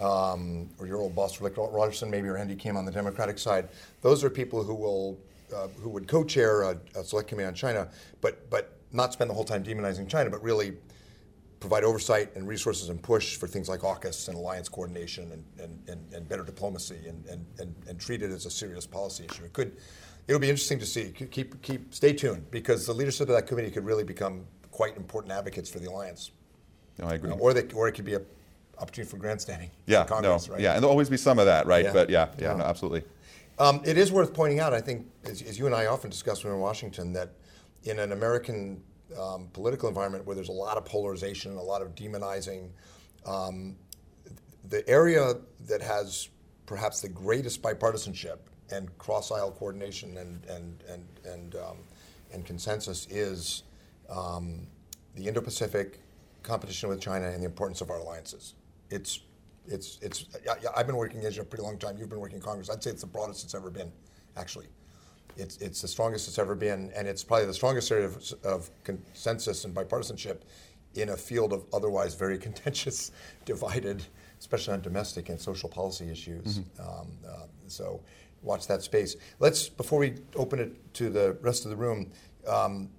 um, or your old boss Rick Rogerson, maybe, or Andy Kim on the Democratic side. Those are people who will, uh, who would co-chair a, a select committee on China, but but not spend the whole time demonizing China, but really provide oversight and resources and push for things like AUKUS and alliance coordination and, and, and, and better diplomacy and, and, and, and treat it as a serious policy issue. It could, it'll be interesting to see. Keep, keep, stay tuned because the leadership of that committee could really become quite important advocates for the alliance. No, I agree. Uh, or, they, or it could be an opportunity for grandstanding. Yeah, Congress, no, right? yeah, and there'll always be some of that, right? Yeah. But yeah, yeah, Yeah. no, absolutely. Um, it is worth pointing out, I think, as, as you and I often discuss when we're in Washington, that in an American um, political environment where there's a lot of polarization, a lot of demonizing, um, the area that has perhaps the greatest bipartisanship and cross-aisle coordination and and and and, um, and consensus is um, the Indo-Pacific competition with China and the importance of our alliances. It's it's it's. I, I've been working in Asia a pretty long time. You've been working in Congress. I'd say it's the broadest it's ever been, actually. It's it's the strongest it's ever been, and it's probably the strongest area of, of consensus and bipartisanship in a field of otherwise very contentious, divided, especially on domestic and social policy issues. Um, uh, so watch that space. Let's before we open it to the rest of the room. Um,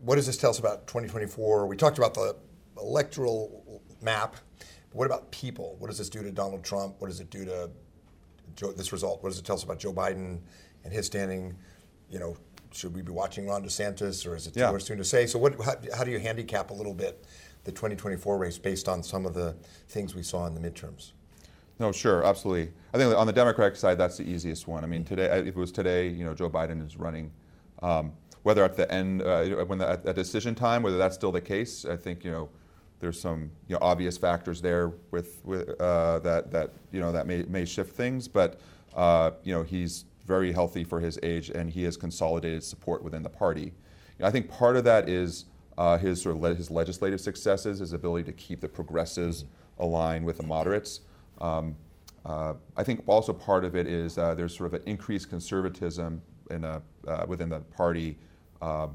what does this tell us about 2024? We talked about the electoral map. But what about people? What does this do to Donald Trump? What does it do to Joe, this result? What does it tell us about Joe Biden and his standing? You know, should we be watching Ron DeSantis, or is it too Yeah. soon to say? So, what, how, how do you handicap a little bit the 2024 race based on some of the things we saw in the midterms? No, sure, absolutely. I think on the Democratic side, that's the easiest one. I mean, today, if it was today, you know, Joe Biden is running. Um, whether at the end, uh, when the, at, at decision time, whether that's still the case, I think you know, there's some you know obvious factors there with, with uh, that that you know that may may shift things. But uh, you know, he's very healthy for his age, and he has consolidated support within the party. I think part of that is uh, his sort of le- his legislative successes, his ability to keep the progressives aligned with the moderates. Um, uh, I think also part of it is uh, there's sort of an increased conservatism in a, uh, within the party, uh,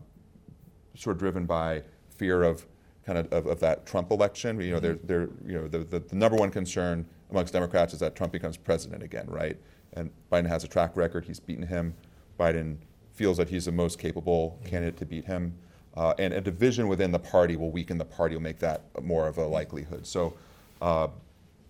sort of driven by fear of kind of, of, of that Trump election. You know, they're, they're, you know the, the, the number one concern amongst Democrats is that Trump becomes president again, right? And Biden has a track record. He's beaten him. Biden feels that he's the most capable candidate to beat him. Uh, and a division within the party will weaken the party, will make that more of a likelihood. So, uh,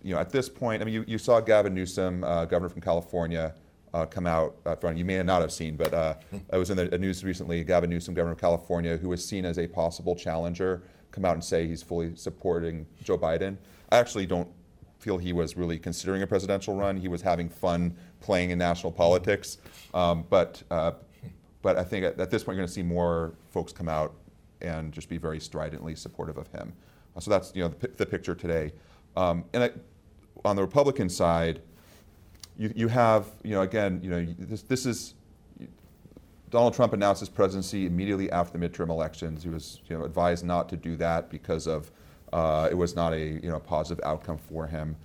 you know, at this point, I mean, you, you saw Gavin Newsom, uh, governor from California, uh, come out uh. You may not have seen, but uh, I was in the news recently. Gavin Newsom, governor of California, who was seen as a possible challenger, come out and say he's fully supporting Joe Biden. I actually don't feel he was really considering a presidential run. He was having fun playing in national politics, um, but uh, but I think at, at this point you're going to see more folks come out and just be very stridently supportive of him. So that's you know the, the picture today. Um, and I, on the Republican side, you, you have you know again you know this this is Donald Trump announced his presidency immediately after the midterm elections. He was you know advised not to do that because of uh, it was not a you know positive outcome for him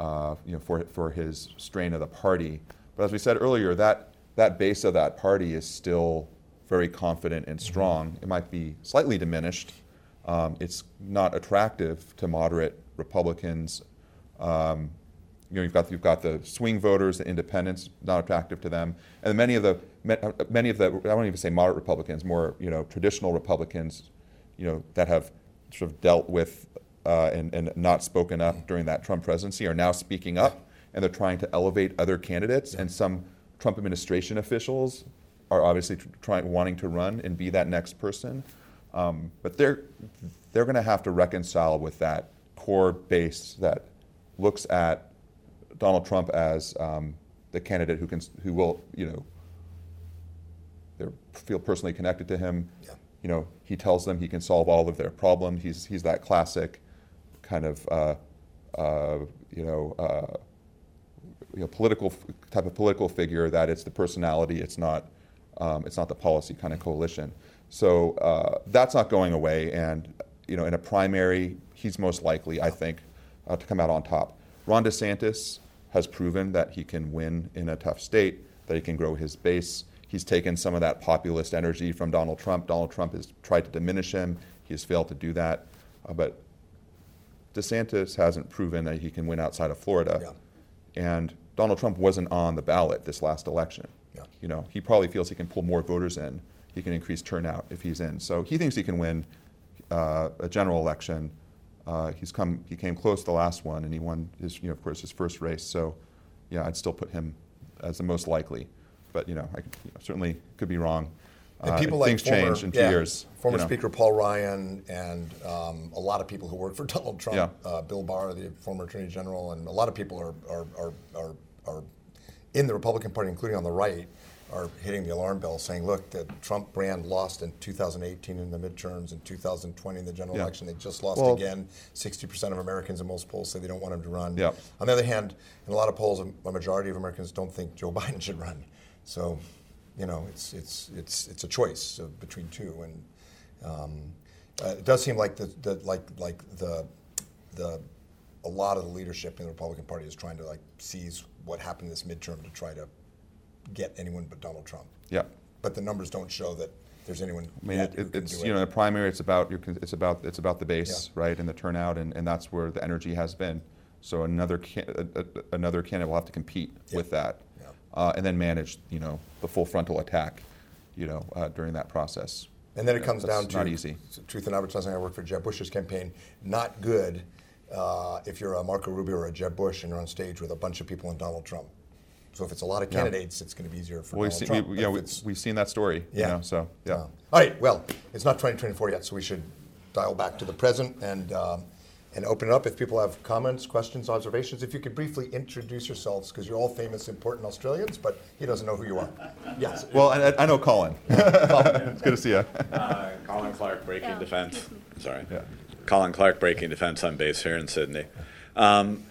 uh, you know for for his strain of the party. But as we said earlier, that that base of that party is still very confident and strong. It might be slightly diminished. Um, it's not attractive to moderate Republicans. Um, you know, you've got you've got the swing voters, the independents, not attractive to them, and many of the many of the I won't even say moderate Republicans, more you know traditional Republicans, you know that have sort of dealt with uh, and and not spoken up during that Trump presidency are now speaking up, and they're trying to elevate other candidates, and some Trump administration officials are obviously trying wanting to run and be that next person, um, but they're they're going to have to reconcile with that core base that looks at Donald Trump as um, the candidate who can who will you know they feel personally connected to him. Yeah. You know, he tells them he can solve all of their problems. He's he's that classic kind of uh, uh, you know. Uh, you know, political type of political figure that it's the personality, it's not, um, it's not the policy kind of coalition. So uh, that's not going away, and you know, in a primary, he's most likely, I think, uh, to come out on top. Ron DeSantis has proven that he can win in a tough state, that he can grow his base. He's taken some of that populist energy from Donald Trump. Donald Trump has tried to diminish him. He has failed to do that, uh, but DeSantis hasn't proven that he can win outside of Florida. Yeah. And Donald Trump wasn't on the ballot this last election. Yeah. You know, he probably feels he can pull more voters in. He can increase turnout if he's in. So he thinks he can win. uh, a general election. Uh, he's come, he came close to the last one, and he won his, you know, of course, his first race. So, yeah, I'd still put him as the most likely. But you know, I you know, certainly could be wrong. And Uh, people like things former, change in two yeah, years. Former you know. Speaker Paul Ryan and um, a lot of people who work for Donald Trump, Yeah. uh, Bill Barr, the former Attorney General, and a lot of people are, are, are, are, are in the Republican Party, including on the right, are hitting the alarm bell saying, look, the Trump brand lost in 2018 in the midterms, in 2020 in the general Yeah. election. They just lost Well- again. 60% of Americans in most polls say they don't want him to run. Yeah. On the other hand, in a lot of polls, a majority of Americans don't think Joe Biden should run. So, you know, it's it's it's it's a choice uh, between two, and um, uh, it does seem like the, the like like the the a lot of the leadership in the Republican Party is trying to like seize what happened this midterm to try to get anyone but Donald Trump. Yeah. But the numbers don't show that there's anyone I mean, it, it, it's you know, in the primary, it's about your, it's about it's about the base, Yeah. right, and the turnout, and, and that's where the energy has been. So another can, another candidate will have to compete Yeah. with that. Uh, and then manage you know the full frontal attack, you know, uh, during that process. And then it Yeah, comes that's down to not easy. truth in advertising. I work for Jeb Bush's campaign. Not good uh, if you're a Marco Rubio or a Jeb Bush and you're on stage with a bunch of people and Donald Trump. So if it's a lot of Yeah. candidates, it's going to be easier for Well, Donald seen, Trump. we, you know, if we, we've seen that story. Yeah. You know, so yeah. all right. Well, it's not 2024 yet, so we should dial back to the present and um, and open it up. If people have comments, questions, observations, if you could briefly introduce yourselves, because you're all famous, important Australians, but he doesn't know who you are. Yes. Well, I, I know Colin. it's good to see you. Uh, Colin Clark, Breaking Yeah, Defense. Sorry. Yeah. Colin Clark, Breaking Defense. I'm based here in Sydney. Um,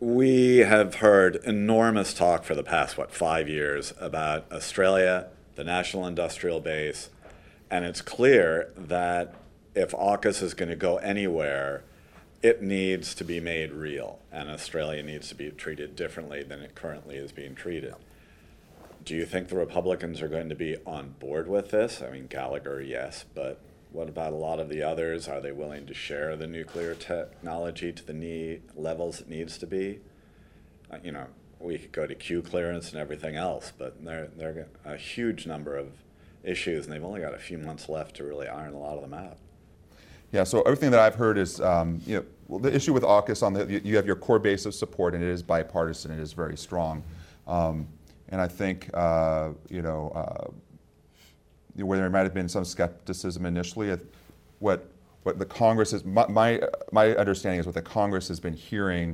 we have heard enormous talk for the past, what, five years about Australia, the National Industrial Base, and it's clear that if AUKUS is going to go anywhere, it needs to be made real, and Australia needs to be treated differently than it currently is being treated. Do you think the Republicans are going to be on board with this? I mean, Gallagher, yes, but what about a lot of the others? Are they willing to share the nuclear technology to the need, levels it needs to be? Uh, you know, we could go to Q clearance and everything else, but they're, they're a huge number of issues, and they've only got a few months left to really iron a lot of them out. Yeah, so everything that I've heard is, um, you know, well, the issue with AUKUS on the, you- have your core base of support, and it is bipartisan, it is very strong. Um, and I think, uh, you know, uh, where there might have been some skepticism initially, what, what the Congress is, my, my, my understanding is what the Congress has been hearing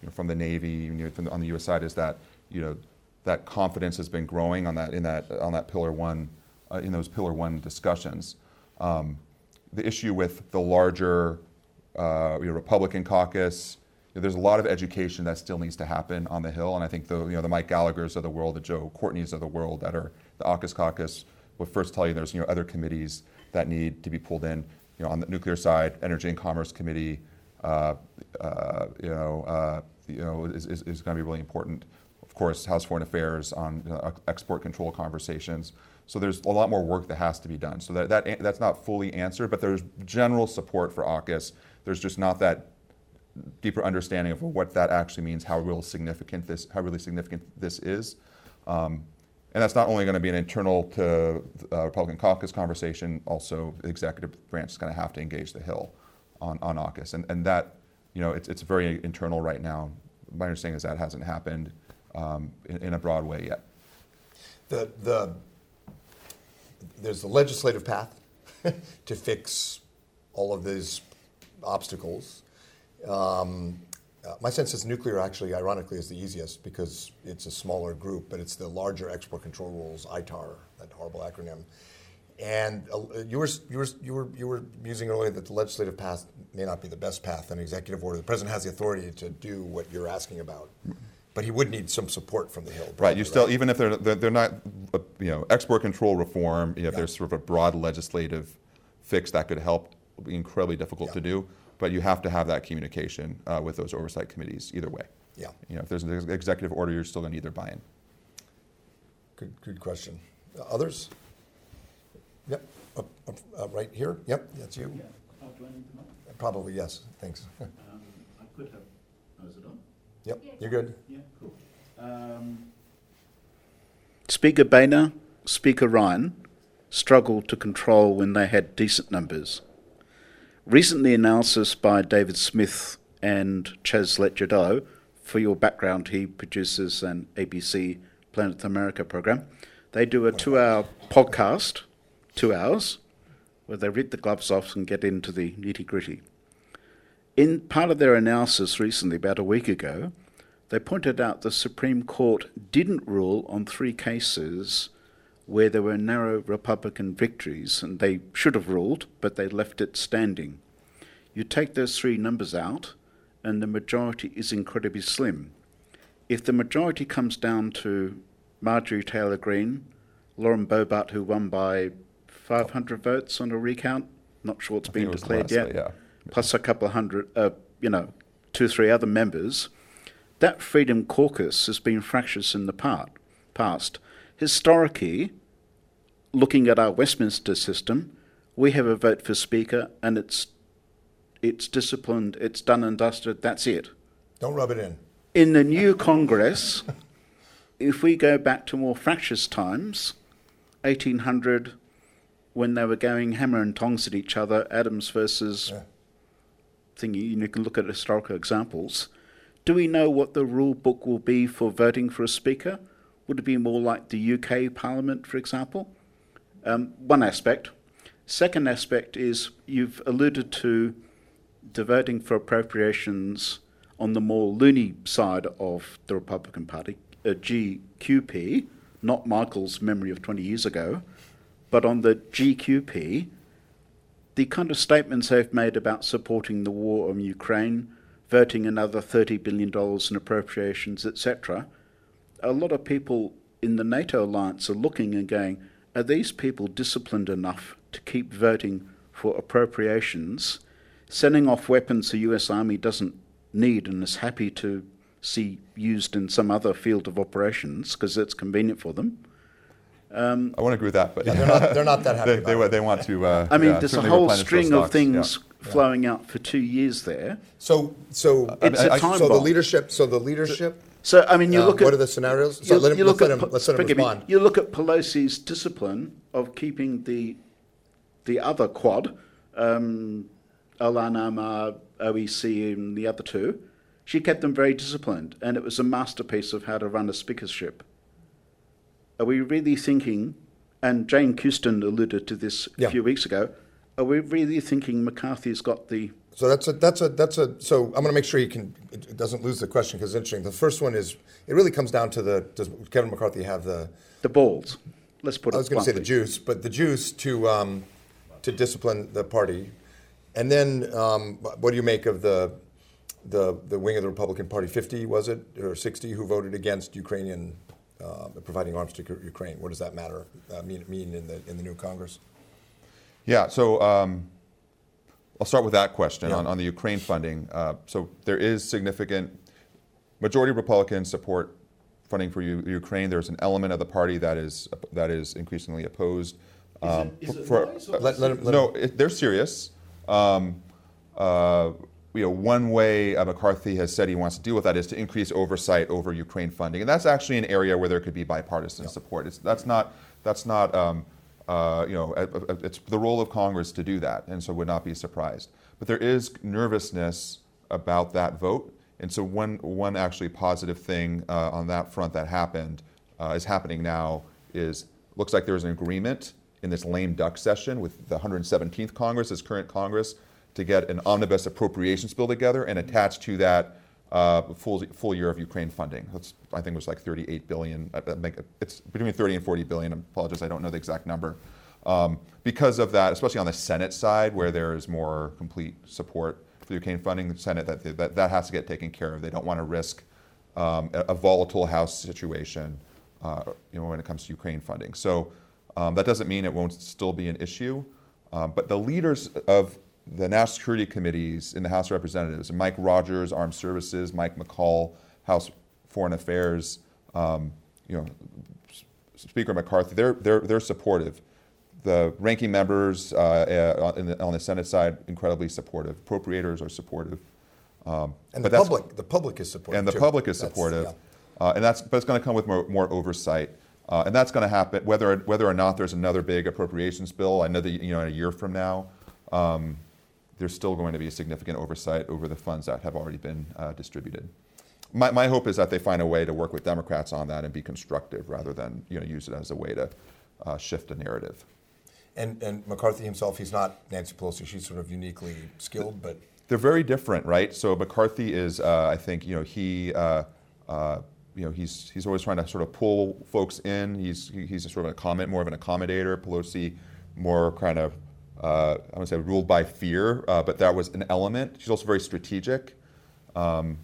you know, from the Navy, you know, from the, on the U.S. side, is that, you know, that confidence has been growing on that, in that, on that Pillar One, uh, in those Pillar One discussions. Um, the issue with the larger uh, you know, Republican caucus, you know, there's a lot of education that still needs to happen on the Hill, and I think the you know the Mike Gallagher's of the world, the Joe Courtney's of the world that are the AUKUS caucus will first tell you there's you know other committees that need to be pulled in. You know, on the nuclear side, Energy and Commerce Committee, uh, uh, you know, uh, you know, is, is, is going to be really important. Of course, House Foreign Affairs on know, export control conversations. So there's a lot more work that has to be done. So that, that that's not fully answered, but there's general support for AUKUS. There's just not that deeper understanding of what that actually means, how real significant this, how really significant this is. Um, and that's not only going to be an internal to uh, Republican caucus conversation, also the executive branch is going to have to engage the Hill on, on AUKUS. And, and that, you know, it's, it's very internal right now. My understanding is that hasn't happened um, in, in a broad way yet. The, the, there's the legislative path to fix all of these obstacles. Um, uh, my sense is nuclear actually, ironically, is the easiest because it's a smaller group, but it's the larger export control rules, ITAR, that horrible acronym. And uh, you were you were you were you were musing earlier that the legislative path may not be the best path. An executive order, the president has the authority to do what you're asking about, but he would need some support from the Hill. Right. You still, even if they're they're, they're not, uh, you know, export control reform. Know, if Yeah. there's sort of a broad legislative fix that could help, incredibly difficult to do. But you have to have that communication uh, with those oversight committees either way. Yeah. You know, if there's an executive order, you're still going to need their buy-in. Good, good question. Uh, Others? Yep, up, up, uh, right here. Yep, that's you. Yeah. Oh, do I need to know? Probably yes. Thanks. Um, I could have, oh, is it on? yep, you're good. Yeah, cool. Um, Speaker Boehner, Speaker Ryan struggled to control when they had decent numbers. Recent analysis by David Smith and Chas Licciardello. For your background, he produces an ABC Planet America program. They do a two hour podcast, two hours, where they rip the gloves off and get into the nitty gritty. In part of their analysis recently, about a week ago, they pointed out the Supreme Court didn't rule on three cases where there were narrow Republican victories, and they should have ruled, but they left it standing. You take those three numbers out, and the majority is incredibly slim. If the majority comes down to Marjorie Taylor Greene, Lauren Boebert, who won by 500 votes on a recount, not sure it's I been declared last, yet, yeah. plus a couple of hundred, uh, you know, two or three other members, that Freedom Caucus has been fractious in the part, past. Historically, looking at our Westminster system, we have a vote for Speaker and it's it's disciplined, it's done and dusted, that's it. Don't rub it in. In the new Congress, if we go back to more fractious times, 1800, when they were going hammer and tongs at each other, Adams versus Yeah. thingy, you can look at historical examples. Do we know what the rule book will be for voting for a speaker? Would it be more like the UK Parliament, for example? Um, one aspect. Second aspect is you've alluded to voting for appropriations on the more loony side of the Republican Party, uh, GQP, not Michael's memory of 20 years ago, but on the GQP, the kind of statements they've made about supporting the war on Ukraine, voting another $30 billion in appropriations, etc., a lot of people in the NATO alliance are looking and going, are these people disciplined enough to keep voting for appropriations, sending off weapons the US Army doesn't need and is happy to see used in some other field of operations because it's convenient for them? I wouldn't agree with that, but Yeah, they're not, they're not that happy they, they, about it. they want to. Uh, I mean, yeah, there's a whole string of things yeah. flowing out for two years there. So, so, It's I- a I- time so the leadership, so the leadership, So I mean, you uh, look at what are the scenarios? So you, let him, you look let at him, let's let him forgive me, you look at Pelosi's discipline of keeping the the other quad, um, Ilhan Omar, OEC, and the other two. She kept them very disciplined, and it was a masterpiece of how to run a speakership. Are we really thinking? And Jane Houston alluded to this a few weeks ago. Are we really thinking McCarthy's got the So that's a, that's a, that's a, so I'm going to make sure he can, it it doesn't lose the question because it's interesting. The first one is, it really comes down to the, does Kevin McCarthy have the, the balls? Let's put. I was going to say the juice, but the juice to, um, to discipline the party. And then, um, what do you make of the, the, the wing of the Republican Party, 50 was it, or 60, who voted against Ukrainian, uh, providing arms to Ukraine? What does that matter, uh, mean, mean in the, in the new Congress? Yeah, so um, I'll start with that question Yeah. on, on the Ukraine funding. Uh, so there is significant majority Republicans support funding for U- Ukraine. There's an element of the party that is that is increasingly opposed. Um, is it for- lies or- Let, let him, let no, it, they're serious. Um, uh, you know, one way uh, McCarthy has said he wants to deal with that is to increase oversight over Ukraine funding, and that's actually an area where there could be bipartisan support. It's, that's not that's not um, uh, you know it's the role of Congress to do that, and so would not be surprised. But there is nervousness about that vote, and so one one actually positive thing uh, on that front that happened uh, is happening now is looks like there's an agreement in this lame duck session with the 117th Congress, this current Congress, to get an omnibus appropriations bill together and attach to that uh, full full year of Ukraine funding. That's I think it was like 38 billion. I- I It's between 30 and 40 billion. I apologize, I don't know the exact number. Um, because of that, especially on the Senate side, where there is more complete support for Ukraine funding, the Senate that that, that has to get taken care of. They don't want to risk um, a, a volatile House situation, uh, you know, when it comes to Ukraine funding. So um, that doesn't mean it won't still be an issue. Um, but the leaders of the national security committees in the House of Representatives, Mike Rogers, Armed Services, Mike McCaul, House Foreign Affairs, um, you know, Speaker McCarthy, they're, they're, they're supportive. The ranking members uh, uh, in the, on the Senate side, incredibly supportive. Appropriators are supportive. Um, and the public, the public is supportive and the too. public is That's- supportive, yeah. uh, and that's but it's going to come with more, more oversight, uh, and that's going to happen whether whether or not there's another big appropriations bill. I know that you know in a year from now, um, there's still going to be a significant oversight over the funds that have already been uh, distributed. My, my hope is that they find a way to work with Democrats on that and be constructive rather than you know, use it as a way to uh, shift a narrative. And, and McCarthy himself, he's not Nancy Pelosi. She's sort of uniquely skilled, but they're very different, right? So McCarthy is, uh, I think, you know, he, uh, uh, you know, he's he's always trying to sort of pull folks in. He's he's sort of a comment, more of an accommodator. Pelosi, more kind of, uh, I would say, ruled by fear, uh, but that was an element. She's also very strategic. Um,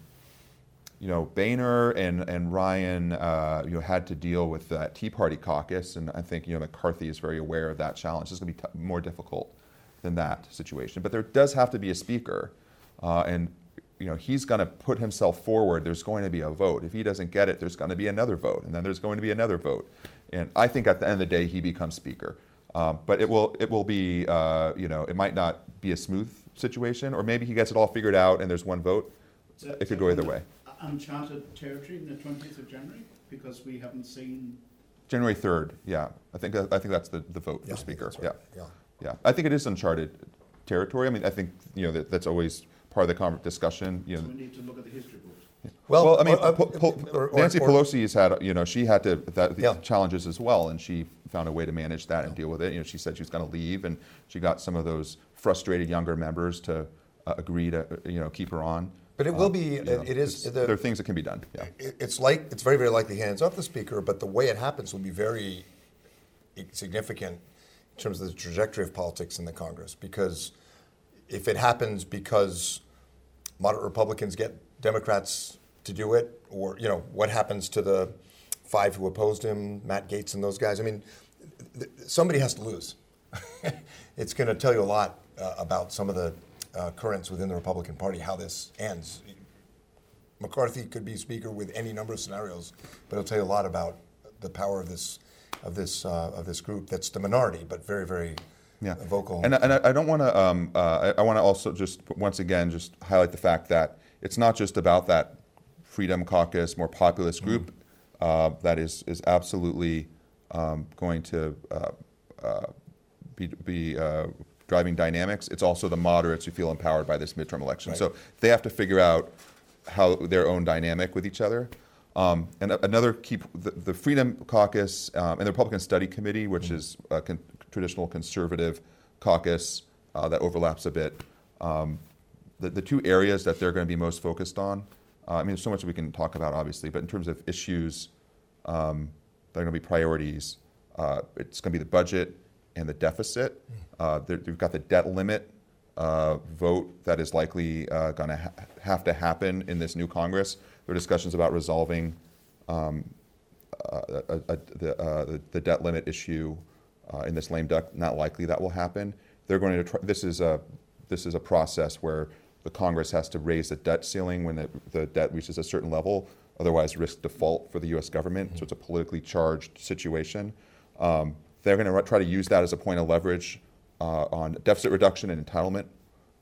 you know, Boehner and, and Ryan, uh, you know, had to deal with that Tea Party caucus, and I think, you know, McCarthy is very aware of that challenge. It's going to be t- more difficult than that situation. But there does have to be a speaker, uh, and, you know, he's going to put himself forward. There's going to be a vote. If he doesn't get it, there's going to be another vote, and then there's going to be another vote. And I think at the end of the day, he becomes speaker. Um, but it will, it will be, uh, you know, it might not be a smooth situation, or maybe he gets it all figured out and there's one vote. It could go either way. Uncharted territory in the 20th of January because we haven't seen. January 3rd, yeah. I think, I think that's the, the vote Yeah, for speaker. that's right. Yeah. Yeah. Yeah. I think it is uncharted territory. I mean, I think, you know, that, that's always part of the con- discussion, you So know. we need to look at the history books. Well, I mean, uh, Po- Po- or- or- Nancy or- Pelosi's had, you know, she had to, that, Yeah. challenges as well, and she found a way to manage that and deal with it. You know, she said she was going to leave, and she got some of those frustrated younger members to uh, agree to, you know, keep her on. But it will Um, be- know, it is- the- There are things that can be done, yeah. It- It's like, it's very, very likely hands off the speaker, but the way it happens will be very significant in terms of the trajectory of politics in the Congress. Because if it happens because moderate Republicans get Democrats to do it, or, you know, what happens to the five who opposed him, Matt Gaetz and those guys? I mean, th- somebody has to lose. it's going to tell you a lot uh, about some of the uh, currents within the Republican Party, how this ends. McCarthy could be speaker with any number of scenarios, but it'll tell you a lot about the power of this of this uh, of this group. That's the minority, but very very yeah. vocal. And, I- and I, I don't want to. Um, uh, I, I want to also just once again just highlight the fact that it's not just about that Freedom Caucus, more populist group uh, that is is absolutely um, going to uh, uh, be, be uh, driving dynamics. It's also the moderates who feel empowered by this midterm election. Right. So they have to figure out how their own dynamic with each other. Um, and another key, the, the Freedom Caucus um, and the Republican Study Committee, which is a con- traditional conservative caucus uh, that overlaps a bit. Um, the, the two areas that they're going to be most focused on, uh, I mean, there's so much we can talk about, obviously, but in terms of issues um, that are going to be priorities, uh, it's going to be the budget and the deficit. Uh, there- You've got the debt limit uh, vote that is likely uh, going to ha- have to happen in this new Congress. There are discussions about resolving um, uh, uh, uh, the, uh, the- debt limit issue uh, in this lame duck. Not likely that will happen. They're going to try, this is a this is a process where the Congress has to raise the debt ceiling when the, the debt reaches a certain level, otherwise risk default for the U.S. government. So it's a politically charged situation. Um, they're going to try to use that as a point of leverage uh, on deficit reduction and entitlement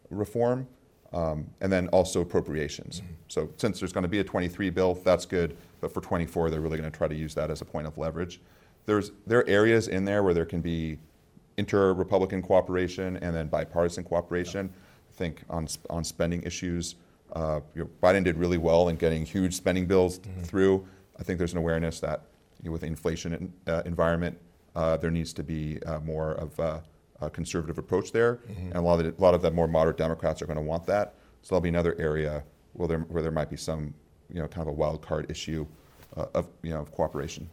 reform, um, and then also appropriations. So since there's going to be a 23 bill, that's good, but for 24, they're really going to try to use that as a point of leverage. There's there are areas in there where there can be inter-Republican cooperation and then bipartisan cooperation. I think on on spending issues, uh, you know, Biden did really well in getting huge spending bills through. I think there's an awareness that you know, with the inflation in, uh, environment, uh, there needs to be uh, more of a, a conservative approach there, and a lot of the, a lot of the more moderate Democrats are going to want that. So there'll be another area where there where there might be some you know kind of a wild card issue uh, of you know of cooperation.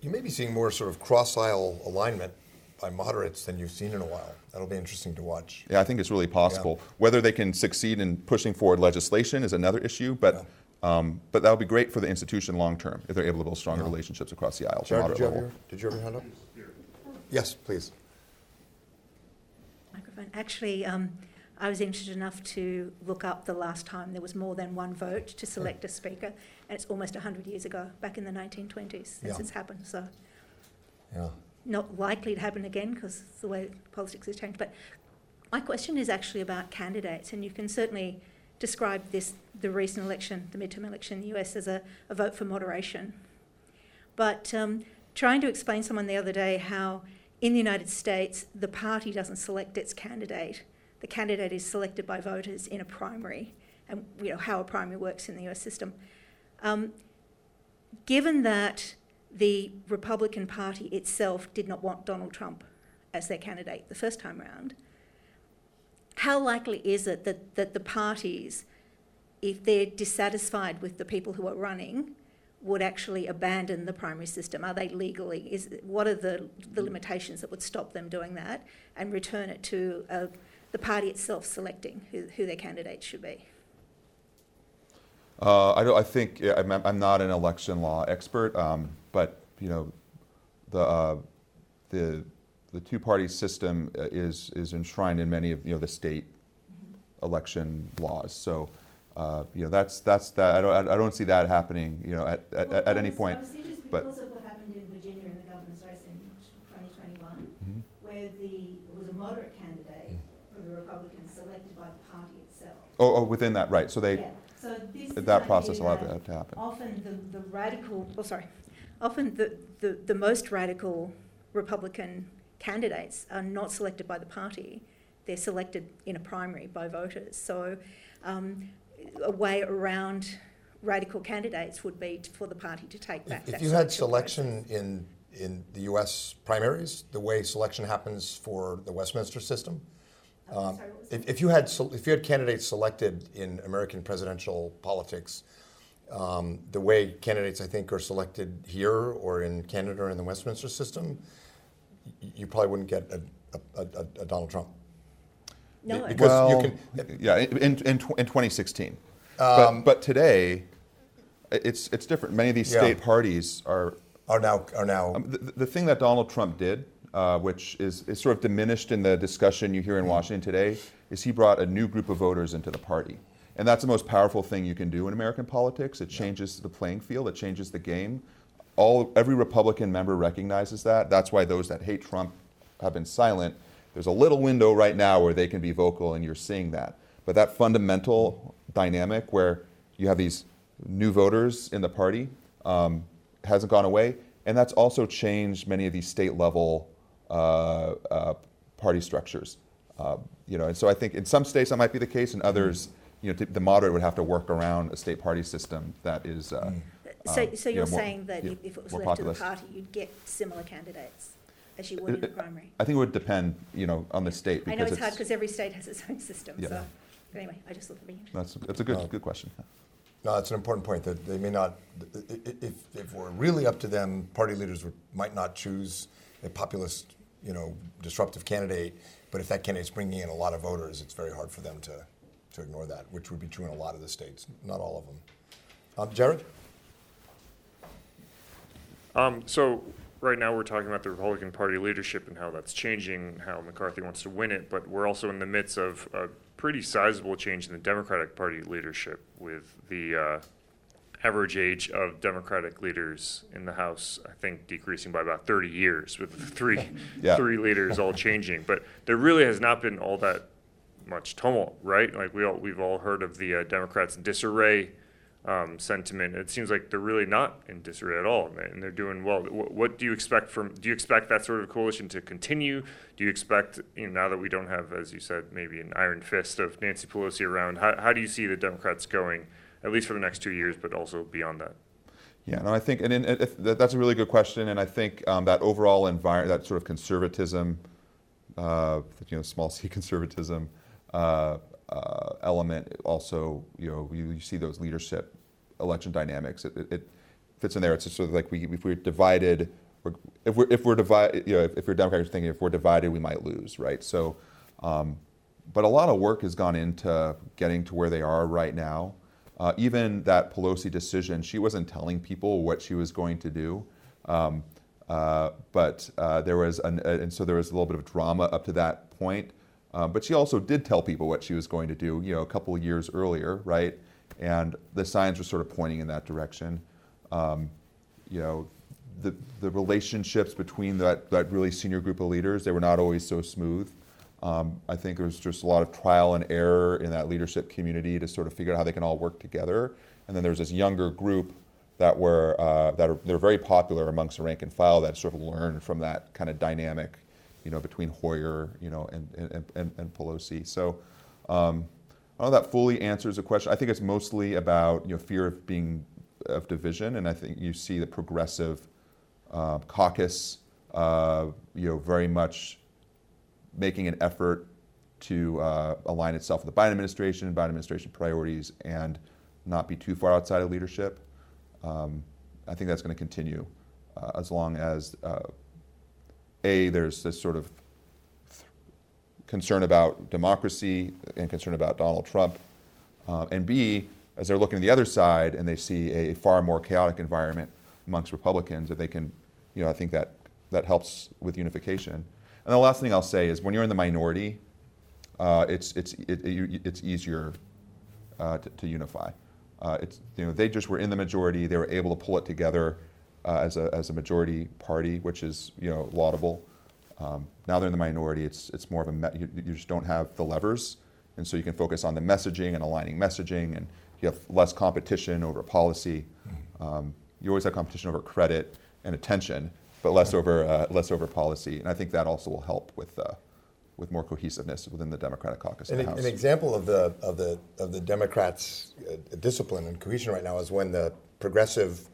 you may be seeing more sort of cross aisle alignment by moderates than you've seen in a while. That'll be interesting to watch. Yeah, I think it's really possible. Whether they can succeed in pushing forward legislation is another issue, but um, but that would be great for the institution long term if they're able to build stronger relationships across the aisle. at Jared, did you, have your, did you have your hand up? Yes, please. Microphone. Actually, um, I was interested enough to look up the last time there was more than one vote to select a speaker, and it's almost 100 years ago, back in the 1920s, since Yeah. it's happened. So, Yeah. Not likely to happen again because the way politics has changed. But my question is actually about candidates, and you can certainly describe this, the recent election, the midterm election in the US, as a, a vote for moderation. But um, trying to explain to someone the other day how in the United States the party doesn't select its candidate, the candidate is selected by voters in a primary, and you know how a primary works in the US system. Um, given that the Republican Party itself did not want Donald Trump as their candidate the first time round, how likely is it that, that the parties, if they're dissatisfied with the people who are running, would actually abandon the primary system? Are they legally? Is what are the, the limitations that would stop them doing that and return it to uh, the party itself selecting who, who their candidates should be? Uh, I, I think I'm, I'm not an election law expert, um, but you know, the uh, the the two-party system uh, is is enshrined in many of you know the state election laws. So. Uh, you know that's that's that I don't I don't see that happening you know at, at, Well, at any point. But- because of what happened in Virginia in the governor's race in 2021, Mhm. where the, it was a moderate candidate for the Republicans selected by the party itself. Oh, oh, within that right. So they Yeah, so that process allowed that that to happen. Often the, the radical, oh sorry, often the, the, the most radical Republican candidates are not selected by the party, they're selected in a primary by voters. So um, a way around radical candidates would be t- for the party to take back If that you had selection selection in, in the US primaries, the way selection happens for the Westminster system. Um, sorry, if, if you had, if you had candidates selected in American presidential politics, um, the way candidates, I think, are selected here or in Canada or in the Westminster system, you probably wouldn't get a, a, a, a Donald Trump. No, because you can- yeah, in, in, in 2016. Um, but, but today, it's, it's different. Many of these Yeah. state parties are. Are now, are now, Um, the, the thing that Donald Trump did, uh, which is, is sort of diminished in the discussion you hear in Washington today, is he brought a new group of voters into the party. And that's the most powerful thing you can do in American politics. It changes the playing field, it changes the game. All, every Republican member recognizes that. That's why those that hate Trump have been silent. There's a little window right now where they can be vocal, and you're seeing that. But that fundamental dynamic where you have these new voters in the party um, hasn't gone away, and that's also changed many of these state level uh, uh, party structures. Uh, you know, and so I think in some states that might be the case, in others, you know, the moderate would have to work around a state party system that is. Uh, So, um, so you know, you're more- saying that yeah, if if it was more left to the party, you'd get similar candidates as you would in a primary? I think it would depend, you know, on the state I because know it's it's, hard because every state has its own system, Yeah. so, but anyway, I just thought it'd be interesting. that's that's a good No. good question. no, that's an important point, that they may not, i- i- if, if we're really up to them, party leaders would, might not choose a populist, you know, disruptive candidate, but if that candidate's bringing in a lot of voters, it's very hard for them to, to ignore that, which would be true in a lot of the states, not all of them. Um, Jared? Um, so right now we're talking about the Republican Party leadership and how that's changing, how McCarthy wants to win it, but we're also in the midst of a pretty sizable change in the Democratic Party leadership with the uh, average age of Democratic leaders in the House, I think, decreasing by about 30 years with three Yeah. three leaders all changing. But there really has not been all that much tumult, right? Like we all we've all heard of the uh, Democrats' disarray um, sentiment. It seems like they're really not in disarray at all, and they- and they're doing well. What, what do you expect from? Do you expect that sort of coalition to continue? Do you expect, you know, now that we don't have, as you said, maybe an iron fist of Nancy Pelosi around? How, how do you see the Democrats going, at least for the next two years, but also beyond that? Yeah, no, I think, and, if, that- that's a really good question, and I think um, that overall environment, that sort of conservatism, uh, you know, small c conservatism uh, uh, element, also, you know, you, you see those leadership election dynamics. It, it, it fits in there. It's sort of like we, if we're divided, we're, if we're if we're divided, you know, if, if you're Democrats thinking if we're divided, we might lose, right? So, um, but a lot of work has gone into getting to where they are right now. Uh, even that Pelosi decision, she wasn't telling people what she was going to do. Um, uh, but uh, there was, an, uh, and so there was a little bit of drama up to that point. Uh, but she also did tell people what she was going to do, you know, a couple of years earlier, right? And the signs were sort of pointing in that direction. Um, you know, the, the relationships between that, that really senior group of leaders, they were not always so smooth. Um, I think there's just a lot of trial and error in that leadership community to sort of figure out how they can all work together. And then there's this younger group that were uh, that are they're very popular amongst the rank and file that sort of learned from that kind of dynamic, you know, between Hoyer, you know, and, and, and, and Pelosi. So um, I don't know that fully answers the question. I think it's mostly about, you know, fear of being, of division. And I think you see the progressive uh, caucus, uh, you know, very much making an effort to uh, align itself with the Biden administration, Biden administration priorities, and not be too far outside of leadership. Um, I think that's going to continue uh, as long as uh, a there's this sort of concern about democracy and concern about Donald Trump, uh, and b as they're looking to the other side and they see a far more chaotic environment amongst Republicans, that they can, you know, I think that that helps with unification. And the last thing I'll say is when you're in the minority, uh, it's it's it, it, it's easier uh, to, to, unify. Uh, it's you know they just were in the majority. They were able to pull it together uh, as a as a majority party, which is you know laudable. Um, now they're in the minority. It's it's more of a me- you, you, just don't have the levers, and so you can focus on the messaging and aligning messaging, and you have less competition over policy. Um, you always have competition over credit and attention, but less over uh, less over policy, and I think that also will help with uh, with more cohesiveness within the Democratic caucus. An, an example of the of the of the Democrats' uh, discipline and cohesion right now is when the progressive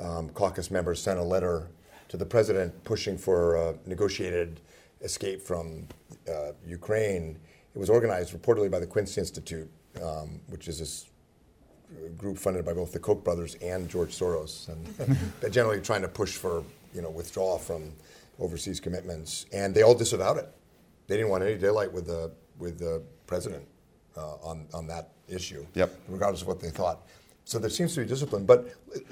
um, caucus members sent a letter to the president pushing for a negotiated escape from uh, Ukraine. It was organized reportedly by the Quincy Institute, um, which is this group funded by both the Koch brothers and George Soros, and they're generally trying to push for you know withdrawal from overseas commitments, and they all disavowed it. They didn't want any daylight with the with the president uh, on on that issue, yep. regardless of what they thought. So there seems to be discipline, but.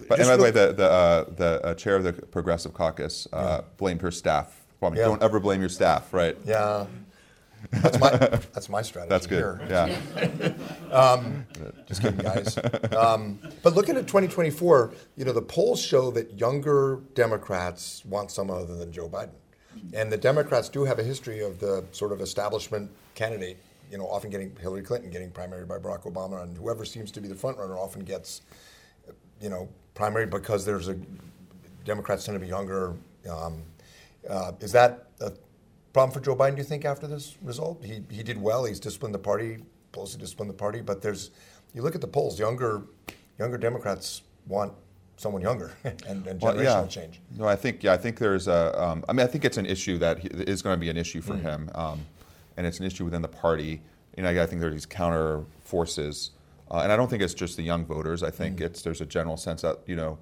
But and by the way, the the, uh, the uh, chair of the Progressive Caucus uh, yeah. blamed her staff. Well, I mean, yeah. Don't ever blame your staff, right? Yeah. That's my that's my strategy. That's good. Here. Yeah. um, just kidding, guys. Um, but looking at 2024, you know the polls show that younger Democrats want someone other than Joe Biden, and the Democrats do have a history of the sort of establishment candidate. You know, often getting Hillary Clinton getting primaried by Barack Obama, and whoever seems to be the front runner often gets, you know, primaried because there's a Democrats tend to be younger. Um, uh, is that a problem for Joe Biden, do you think, after this result? He, he did well. He's disciplined the party, Pelosi disciplined the party. But there's, you look at the polls, younger, younger Democrats want someone younger and, and generational well, yeah. change. No, I think yeah, I think there's a. Um, I mean, I think it's an issue that he, is going to be an issue for mm. him, um, and it's an issue within the party. You know, I think there are these counter forces, uh, and I don't think it's just the young voters. I think mm. it's there's a general sense that you know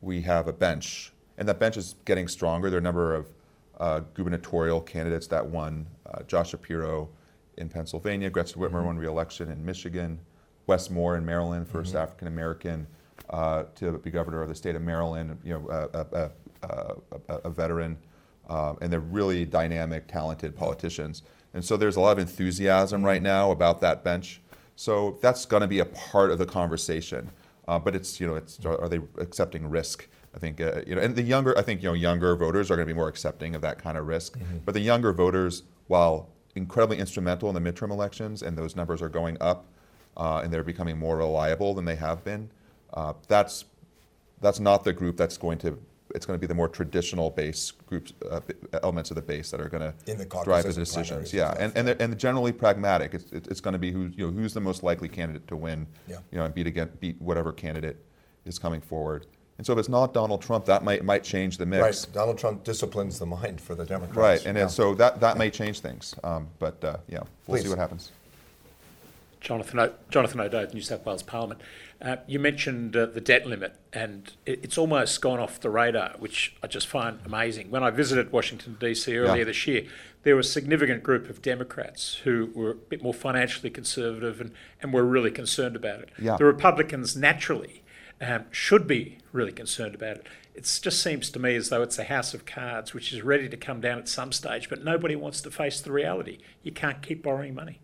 we have a bench, and that bench is getting stronger. There are a number of uh, gubernatorial candidates that won. Uh, Josh Shapiro in Pennsylvania, Gretchen Whitmer mm-hmm. won re-election in Michigan, Wes Moore in Maryland, 1st mm-hmm. African American uh, to be governor of the state of Maryland. You know, a, a, a, a veteran, um, and they're really dynamic, talented politicians. And so there's a lot of enthusiasm right now about that bench. So that's going to be a part of the conversation. Uh, but it's you know, it's are they accepting risk? I think uh, you know, and the younger, I think you know, younger voters are going to be more accepting of that kind of risk. Mm-hmm. But the younger voters, while incredibly instrumental in the midterm elections, and those numbers are going up, uh, and they're becoming more reliable than they have been. Uh, that's that's not the group that's going to. It's going to be the more traditional base groups, uh, elements of the base that are going to drive the decisions. Yeah, and and, and generally pragmatic. It's, it's going to be who you know who's the most likely candidate to win. Yeah. You know, and beat again beat whatever candidate is coming forward. And so if it's not Donald Trump, that might might change the mix. Right. Donald Trump disciplines the mind for the Democrats. Right, and, yeah. so that, that may change things. Um, but uh, yeah, we'll Please. see what happens. Jonathan, o- Jonathan O'Dowd, New South Wales Parliament. Uh, you mentioned uh, the debt limit, and it, it's almost gone off the radar, which I just find amazing. When I visited Washington, D.C. earlier yeah. this year, there was a significant group of Democrats who were a bit more financially conservative and, and were really concerned about it. Yeah. The Republicans naturally um, should be really concerned about it. It just seems to me as though it's a house of cards which is ready to come down at some stage, but nobody wants to face the reality. You can't keep borrowing money.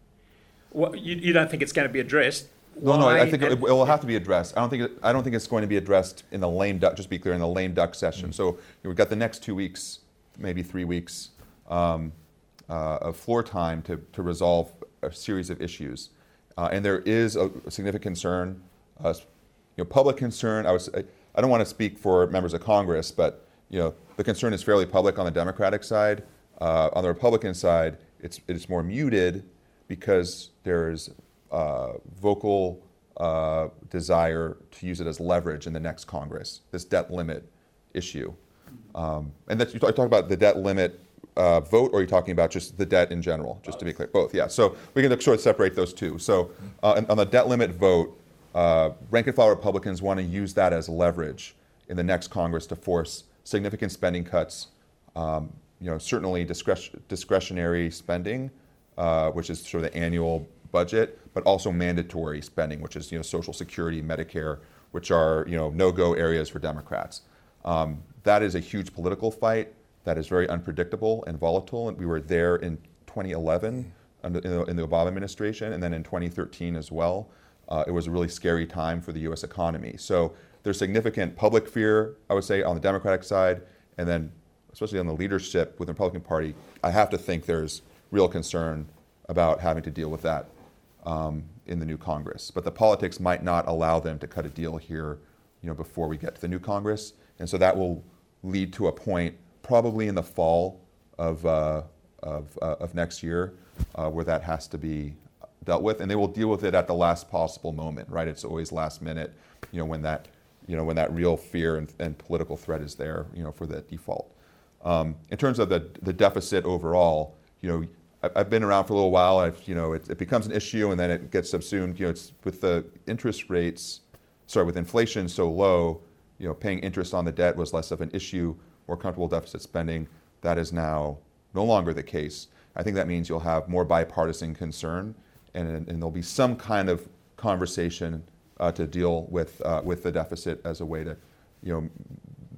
Well, you, you don't think it's going to be addressed? No, no, I think it, it, will have to be addressed. I don't think it, I don't think it's going to be addressed in the lame duck. Just be clear, in the lame duck session. Mm-hmm. So we've got the next two weeks, maybe three weeks um, uh, of floor time to, to resolve a series of issues, uh, and there is a, a significant concern, uh, you know, public concern. I was I don't want to speak for members of Congress, but you know, the concern is fairly public on the Democratic side Uh, on the Republican side, it's, it's more muted because there's uh, vocal uh, desire to use it as leverage in the next Congress, this debt limit issue. Um, and that's, you talk, about the debt limit uh, vote, or are you talking about just the debt in general? Just to be clear, both. Yeah. So we can sort of separate those two. So uh, on- the debt limit vote, uh, rank and file Republicans want to use that as leverage in the next Congress to force significant spending cuts. Um, you know, certainly discretion, discretionary spending, uh, which is sort of the annual budget, but also mandatory spending, which is you know Social Security, Medicare, which are you know no-go areas for Democrats. Um, that is a huge political fight that is very unpredictable and volatile. And we were there in 2011 under, in, the, in the Obama administration, and then in 2013 as well. Uh, it was a really scary time for the U.S. economy. So there's significant public fear, I would say, on the Democratic side, and then especially on the leadership with the Republican Party. I have to think there's real concern about having to deal with that um, in the new Congress. But the politics might not allow them to cut a deal here, you know, before we get to the new Congress, and so that will lead to a point probably in the fall of uh, of, uh, of next year uh, where that has to be dealt with, and they will deal with it at the last possible moment. Right? It's always last minute, you know, when that you know when that real fear and, and political threat is there, you know, for the default. Um, in terms of the the deficit overall, you know, I've been around for a little while. I've, you know, it, it becomes an issue and then it gets subsumed. You know, it's with the interest rates, sorry, with inflation so low, you know, paying interest on the debt was less of an issue. More comfortable deficit spending. That is now no longer the case. I think that means you'll have more bipartisan concern, and, and there'll be some kind of conversation uh, to deal with uh, with the deficit as a way to, you know,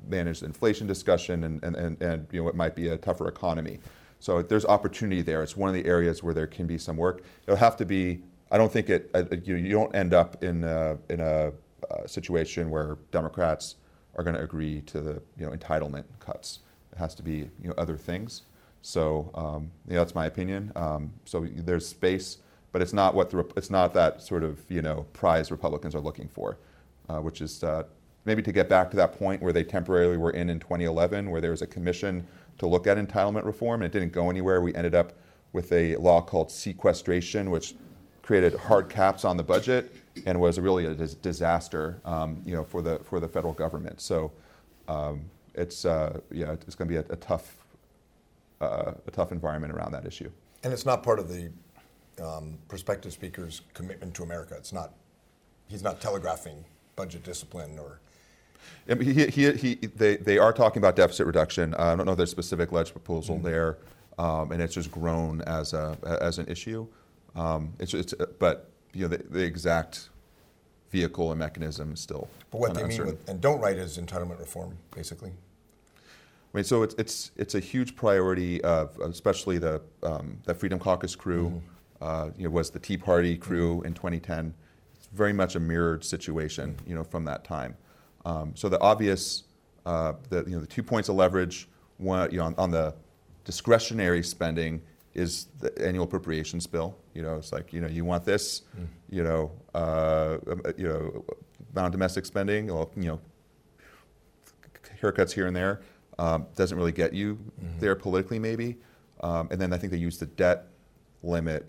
manage the inflation discussion and, and, and, and you know what might be a tougher economy. So there's opportunity there. It's one of the areas where there can be some work. It'll have to be. I don't think it. You, you don't end up in a, in a uh, situation where Democrats are going to agree to the you know entitlement cuts. It has to be you know other things. So um, yeah, that's my opinion. Um, so there's space, but it's not what the it's not that sort of you know prize Republicans are looking for, uh, which is uh, maybe to get back to that point where they temporarily were in in 2011, where there was a commission to look at entitlement reform, and it didn't go anywhere. We ended up with a law called sequestration, which created hard caps on the budget and was really a dis- disaster, um, you know, for the for the federal government. So um, it's uh, yeah, it's going to be a, a tough uh, a tough environment around that issue. And it's not part of the um, prospective speaker's commitment to America. It's not, he's not telegraphing budget discipline or, He, he, he, they, they are talking about deficit reduction. Uh, I don't know if there's specific ledge proposal there, um, and it's just grown as a as an issue. Um, it's, it's but you know the, the exact vehicle and mechanism is still. but what they mean with, and don't write is entitlement reform, basically. I mean, so it's it's it's a huge priority of especially the um, the Freedom Caucus crew. Uh, you know, was the Tea Party crew in 2010. It's very much a mirrored situation, you know, from that time. Um, so the obvious, uh, the you know, the two points of leverage, one, you know, on, on the discretionary spending is the annual appropriations bill. You know, it's like you know, you want this, you know, uh, you know, amount of domestic spending, well, you know, haircuts here and there um, doesn't really get you there politically, maybe. Um, and then I think they use the debt limit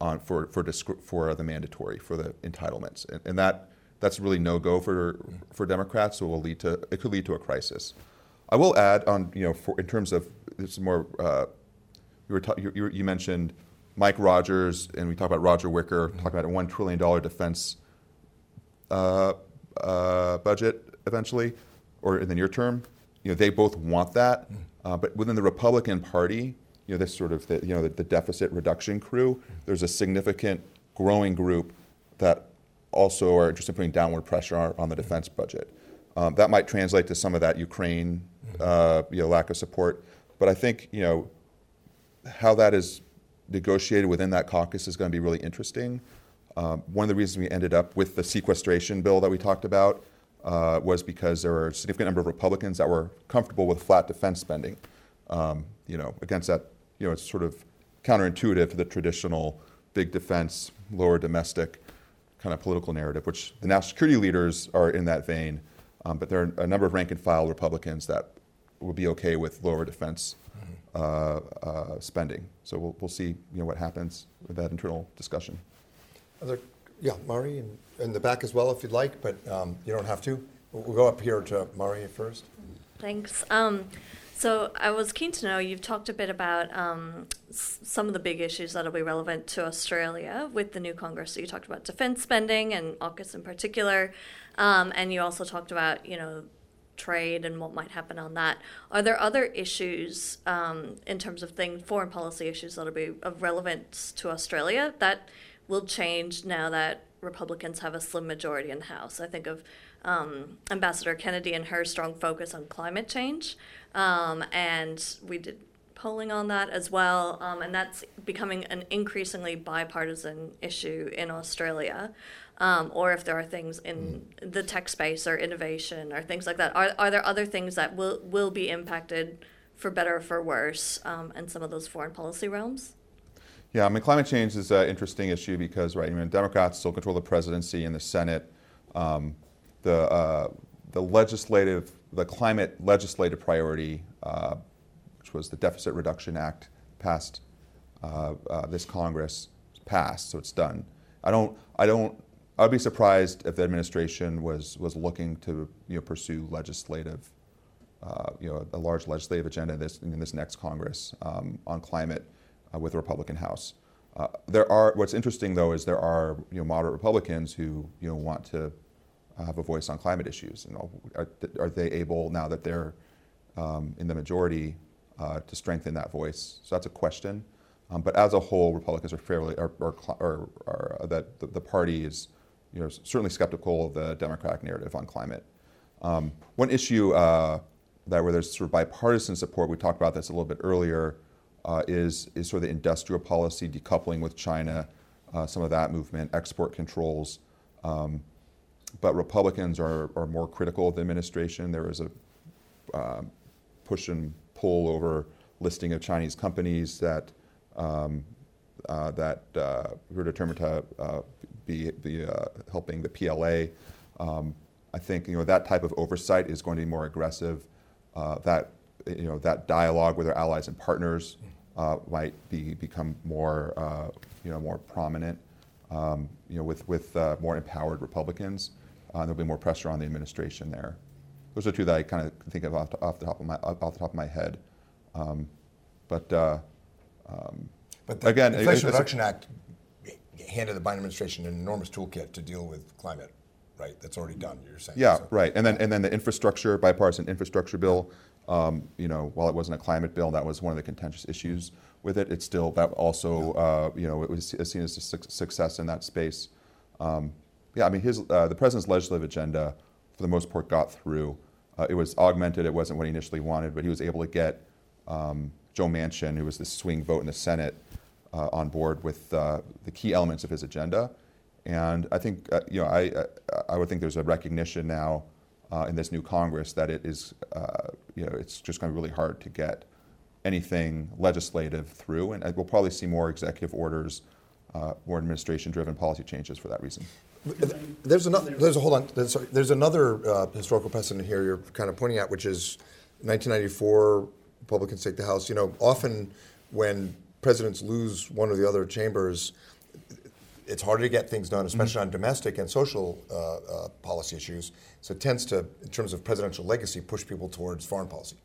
on for for discr- for the mandatory for the entitlements, and, and that that's really no go for for Democrats. So it will lead to it could lead to a crisis. I will add on you know for in terms of this is more uh, you were ta- you, you- you mentioned Mike Rogers and we talked about Roger Wicker talking about a one trillion dollar defense uh, uh, budget eventually, or in the near term. You know, they both want that, uh, but within the Republican Party, you know, this sort of the, you know the, the deficit reduction crew, there's a significant growing group that also are interested in putting downward pressure on, the defense budget. Um, that might translate to some of that Ukraine, uh, you know, lack of support. But I think you know how that is negotiated within that caucus is going to be really interesting. Um, one of the reasons we ended up with the sequestration bill that we talked about uh, was because there were a significant number of Republicans that were comfortable with flat defense spending. Um, you know, against that, you know, it's sort of counterintuitive to the traditional big defense, lower domestic kind of political narrative, which the national security leaders are in that vein. Um, but there are a number of rank and file Republicans that will be okay with lower defense uh, uh, spending. So we'll, we'll see you know, what happens with that internal discussion. Other, yeah, Mari, in, in the back as well, if you'd like, but um, you don't have to. We'll, we'll go up here to Mari first. Thanks. Um, so I was keen to know, you've talked a bit about um, some of the big issues that'll be relevant to Australia with the new Congress. So you talked about defence spending and AUKUS in particular, um, and you also talked about, you know, trade and what might happen on that. Are there other issues um, in terms of things, foreign policy issues that'll be of relevance to Australia that will change now that Republicans have a slim majority in the House? I think of um, Ambassador Kennedy and her strong focus on climate change, um, and we did polling on that as well, um, and that's becoming an increasingly bipartisan issue in Australia. Um, or if there are things in the tech space or innovation or things like that, are, are there other things that will will be impacted for better or for worse um, in some of those foreign policy realms? Yeah, I mean, climate change is an interesting issue because, right, I mean, Democrats still control the presidency and the Senate. Um, the, uh, the legislative, the climate legislative priority, uh, which was the Deficit Reduction Act, passed uh, uh, this Congress, passed, so it's done. I don't, I don't, I'd be surprised if the administration was, was looking to, you know, pursue legislative, uh, you know, a large legislative agenda in this, in this next Congress um, on climate uh, with the Republican House. There are, what's interesting though is there are, you know, moderate Republicans who, you know, want to have a voice on climate issues. Know, are, are they able now that they're um, in the majority uh, to strengthen that voice? So that's a question. Um, but as a whole, Republicans are fairly, are, are, are that the, the, party is, you know, certainly skeptical of the Democratic narrative on climate. Um, one issue uh, that where there's sort of bipartisan support, we talked about this a little bit earlier, uh, is is sort of the industrial policy decoupling with China, uh, some of that movement, export controls. Um, but Republicans are, are more critical of the administration. There is a uh, push and pull over listing of Chinese companies that um, uh, that uh, were determined to uh, be, be uh, helping the PLA. Um, I think you know that type of oversight is going to be more aggressive. Uh, that you know that dialogue with our allies and partners might be become more you know more prominent. Um, you know with with more empowered Republicans. Uh, there'll be more pressure on the administration there. Those are two that I kind of think of off, the, off the top of my off the top of my head. Um, but uh, um, but the again, Inflation Reduction Act handed the Biden administration an enormous toolkit to deal with climate. Right, that's already done. You're saying. Yeah, so. right. And then and then the infrastructure bipartisan infrastructure bill. Um, you know, while it wasn't a climate bill, that was one of the contentious issues with it. It's still that also uh, you know it was seen as a success in that space. Um, yeah, I mean, his, uh, the president's legislative agenda, for the most part, got through. Uh, it was augmented. It wasn't what he initially wanted, but he was able to get um, Joe Manchin, who was the swing vote in the Senate, uh, on board with uh, the key elements of his agenda. And I think, uh, you know, I, uh, I would think there's a recognition now in this new Congress that it is, you know, it's just going to be really hard to get anything legislative through. And we'll probably see more executive orders, more administration-driven policy changes for that reason. There's another. There's a hold on. There's, there's another uh, historical precedent here you're kind of pointing at, which is 1994. Republicans take the House. You know, often when presidents lose one or the other chambers, it's harder to get things done, especially mm-hmm. on domestic and social uh, uh, policy issues. So it tends to, in terms of presidential legacy, push people towards foreign policy.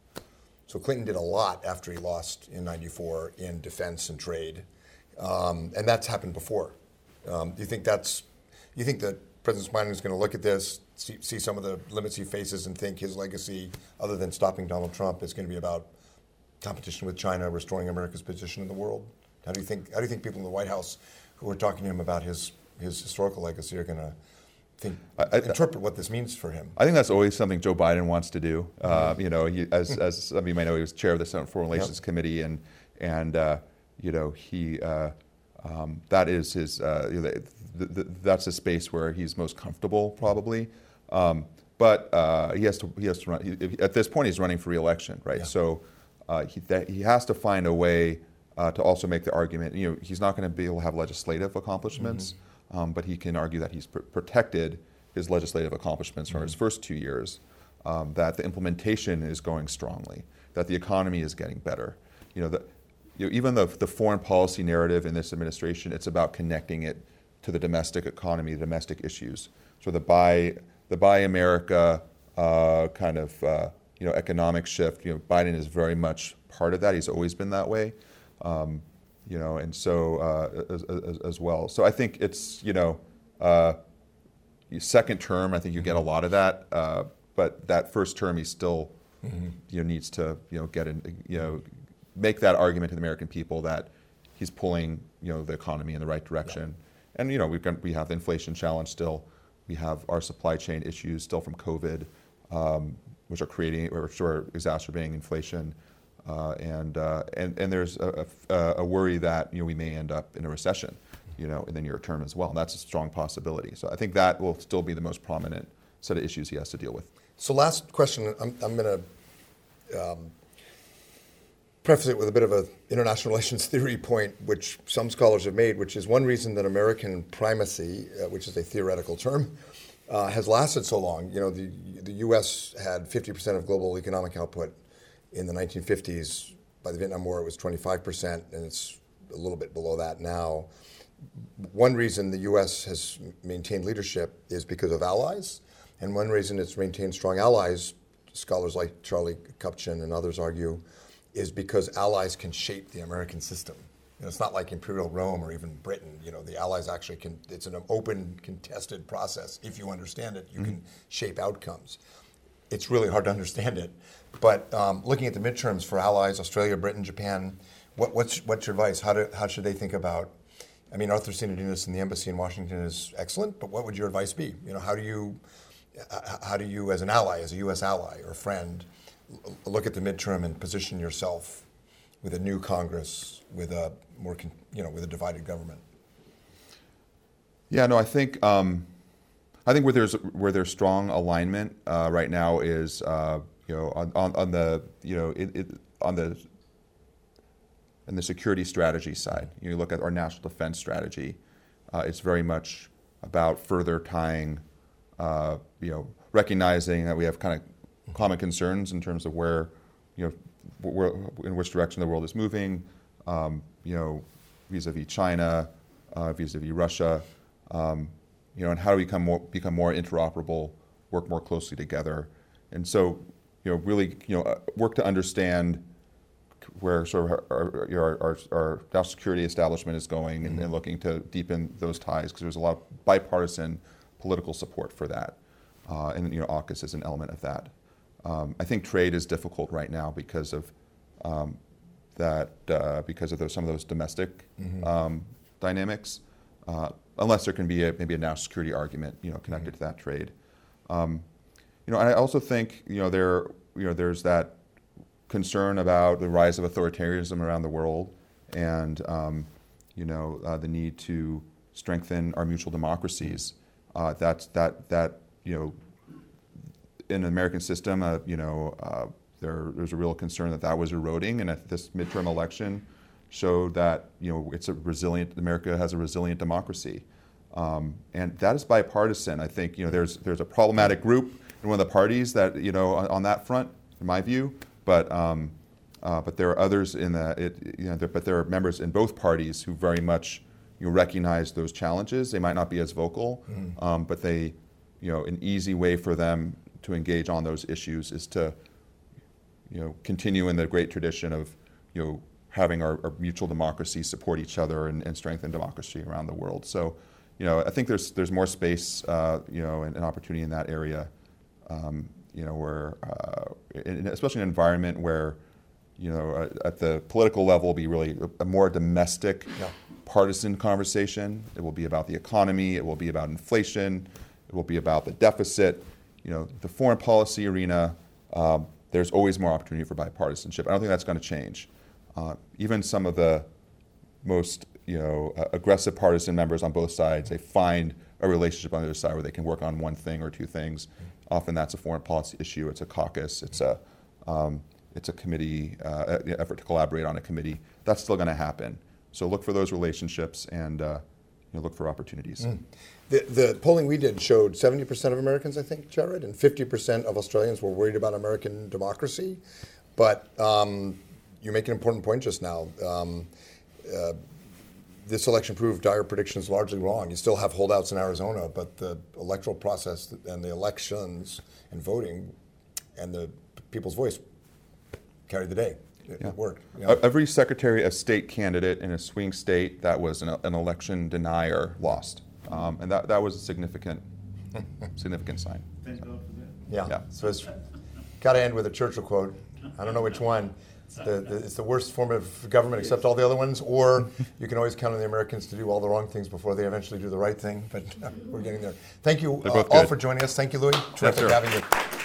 So Clinton did a lot after he lost in '94 in defense and trade, um, and that's happened before. Um, do you think that's you think that President Biden is going to look at this, see, see, some of the limits he faces, and think his legacy, other than stopping Donald Trump, is going to be about competition with China, restoring America's position in the world? How do you think? How do you think people in the White House who are talking to him about his his historical legacy are going to think, I, interpret what this means for him? I think that's always something Joe Biden wants to do. Uh, you know, he, as, as some of you may know, he was chair of the Senate Foreign Relations yep. Committee, and and uh, you know he. Uh, um, that is his. Uh, you know, the, that's a space where he's most comfortable, probably. Um, but uh, he has to. He has to run. He, at this point, he's running for reelection, right? Yeah. So uh, he, he has to find a way uh, to also make the argument. You know, he's not going to be able to have legislative accomplishments, mm-hmm. um, but he can argue that he's pr- protected his legislative accomplishments mm-hmm. from his first two years. Um, that the implementation is going strongly. That the economy is getting better you know, the, you know, even the, the foreign policy narrative in this administration, it's about connecting it to the domestic economy, the domestic issues. So the buy, the buy America uh, kind of uh, you know economic shift. You know, Biden is very much part of that. He's always been that way. Um, you know, and so uh, as, as, as, well. So I think it's you know, uh, second term. I think you get a lot of that, uh, but that first term, he still mm-hmm. you know needs to you know get in you know make that argument to the American people that he's pulling you know the economy in the right direction. Yeah. And you know we've got, we have the inflation challenge still. We have our supply chain issues still from COVID, um, which are creating or are exacerbating inflation. Uh, and, uh, and and there's a, a, a, worry that you know we may end up in a recession, you know, in the near term as well. And that's a strong possibility. So I think that will still be the most prominent set of issues he has to deal with. So last question, I'm, I'm going to um, preface it with a bit of an international relations theory point, which some scholars have made, which is one reason that American primacy, uh, which is a theoretical term, uh, has lasted so long. You know, the, the U.S. had 50% of global economic output in the 1950s. By the Vietnam War, it was 25%, and it's a little bit below that now. One reason the U.S. has maintained leadership is because of allies, and one reason it's maintained strong allies, scholars like Charlie Kupchan and others argue, is because allies can shape the American system. You know, it's not like Imperial Rome or even Britain. You know, the allies actually can. It's an open, contested process. If you understand it, you mm-hmm. can shape outcomes. It's really hard to understand it. But um, looking at the midterms for allies, Australia, Britain, Japan, what, what's what's your advice? How do how should they think about? I mean, Arthur Sinodinos in the embassy in Washington is excellent, but what would your advice be? You know, how do you how do you, as an ally, as a U.S. ally or friend, look at the midterm and position yourself with a new Congress, with a more, you know, with a divided government? Yeah, no, I think um, I think where there's where there's strong alignment uh, right now is uh, you know on, on, on, the you know it, it, on the in the security strategy side. You look at our national defense strategy. Uh, it's very much about further tying, uh, you know, recognizing that we have kind of common concerns in terms of where, you know, where, in which direction the world is moving, um, you know, vis-a-vis China, uh, vis-a-vis Russia, um, you know, and how do we become more, become more interoperable, work more closely together, and so, you know, really, you know, uh, work to understand where sort of our, our, our, our national security establishment is going and, mm-hmm. and looking to deepen those ties because there's a lot of bipartisan political support for that. Uh, and you know, AUKUS is an element of that. Um, I think trade is difficult right now because of um, that, uh, because of those, some of those domestic mm-hmm. um, dynamics. Uh, unless there can be a, maybe a national security argument, you know, connected mm-hmm. to that trade. Um, you know, I also think you know there, you know, there's that concern about the rise of authoritarianism around the world, and um, you know, uh, the need to strengthen our mutual democracies. Uh, that's that that you know in the American system, uh, you know, uh, there, there's a real concern that that was eroding, and this midterm election showed that you know it's a resilient. America has a resilient democracy, um, and that is bipartisan. I think you know there's there's a problematic group in one of the parties that you know on, on that front, in my view, but. Um, uh, but there are others in the, it, you know, there, but there are members in both parties who very much you know, recognize those challenges. They might not be as vocal, mm. um, but they, you know, an easy way for them to engage on those issues is to you know, continue in the great tradition of you know, having our, our mutual democracy support each other and, and, strengthen democracy around the world. So, you know, I think there's there's more space, uh, you know, and, and, opportunity in that area. Um, you know, where uh, in, especially in an environment where, you know, uh, at the political level, will be really a, a more domestic, yeah. partisan conversation. It will be about the economy. It will be about inflation. It will be about the deficit you know, the foreign policy arena, um, there's always more opportunity for bipartisanship. I don't think that's going to change. Uh, even some of the most you know uh, aggressive partisan members on both sides, they find a relationship on the other side where they can work on one thing or two things. Often that's a foreign policy issue. It's a caucus. It's a um, it's a committee uh, effort to collaborate on a committee. That's still going to happen. So look for those relationships and uh, you know, look for opportunities. Mm. The, the polling we did showed 70% of Americans, I think, Jared, and 50% of Australians were worried about American democracy. But um, you make an important point just now. Um, uh, this election proved dire predictions largely wrong. You still have holdouts in Arizona, but the electoral process and the elections and voting and the people's voice carried the day. It Yeah. worked. you know. Every Secretary of State candidate in a swing state that was an, an election denier lost, um, and that, that was a significant, significant sign. Thank God for that. Yeah. Yeah. So it's got to end with a Churchill quote. I don't know which one. It's the, the, it's the worst form of government except all the other ones, or you can always count on the Americans to do all the wrong things before they eventually do the right thing. But uh, we're getting there. Thank you uh, all good. for joining us. Thank you, Louis. Terrific sir. having you.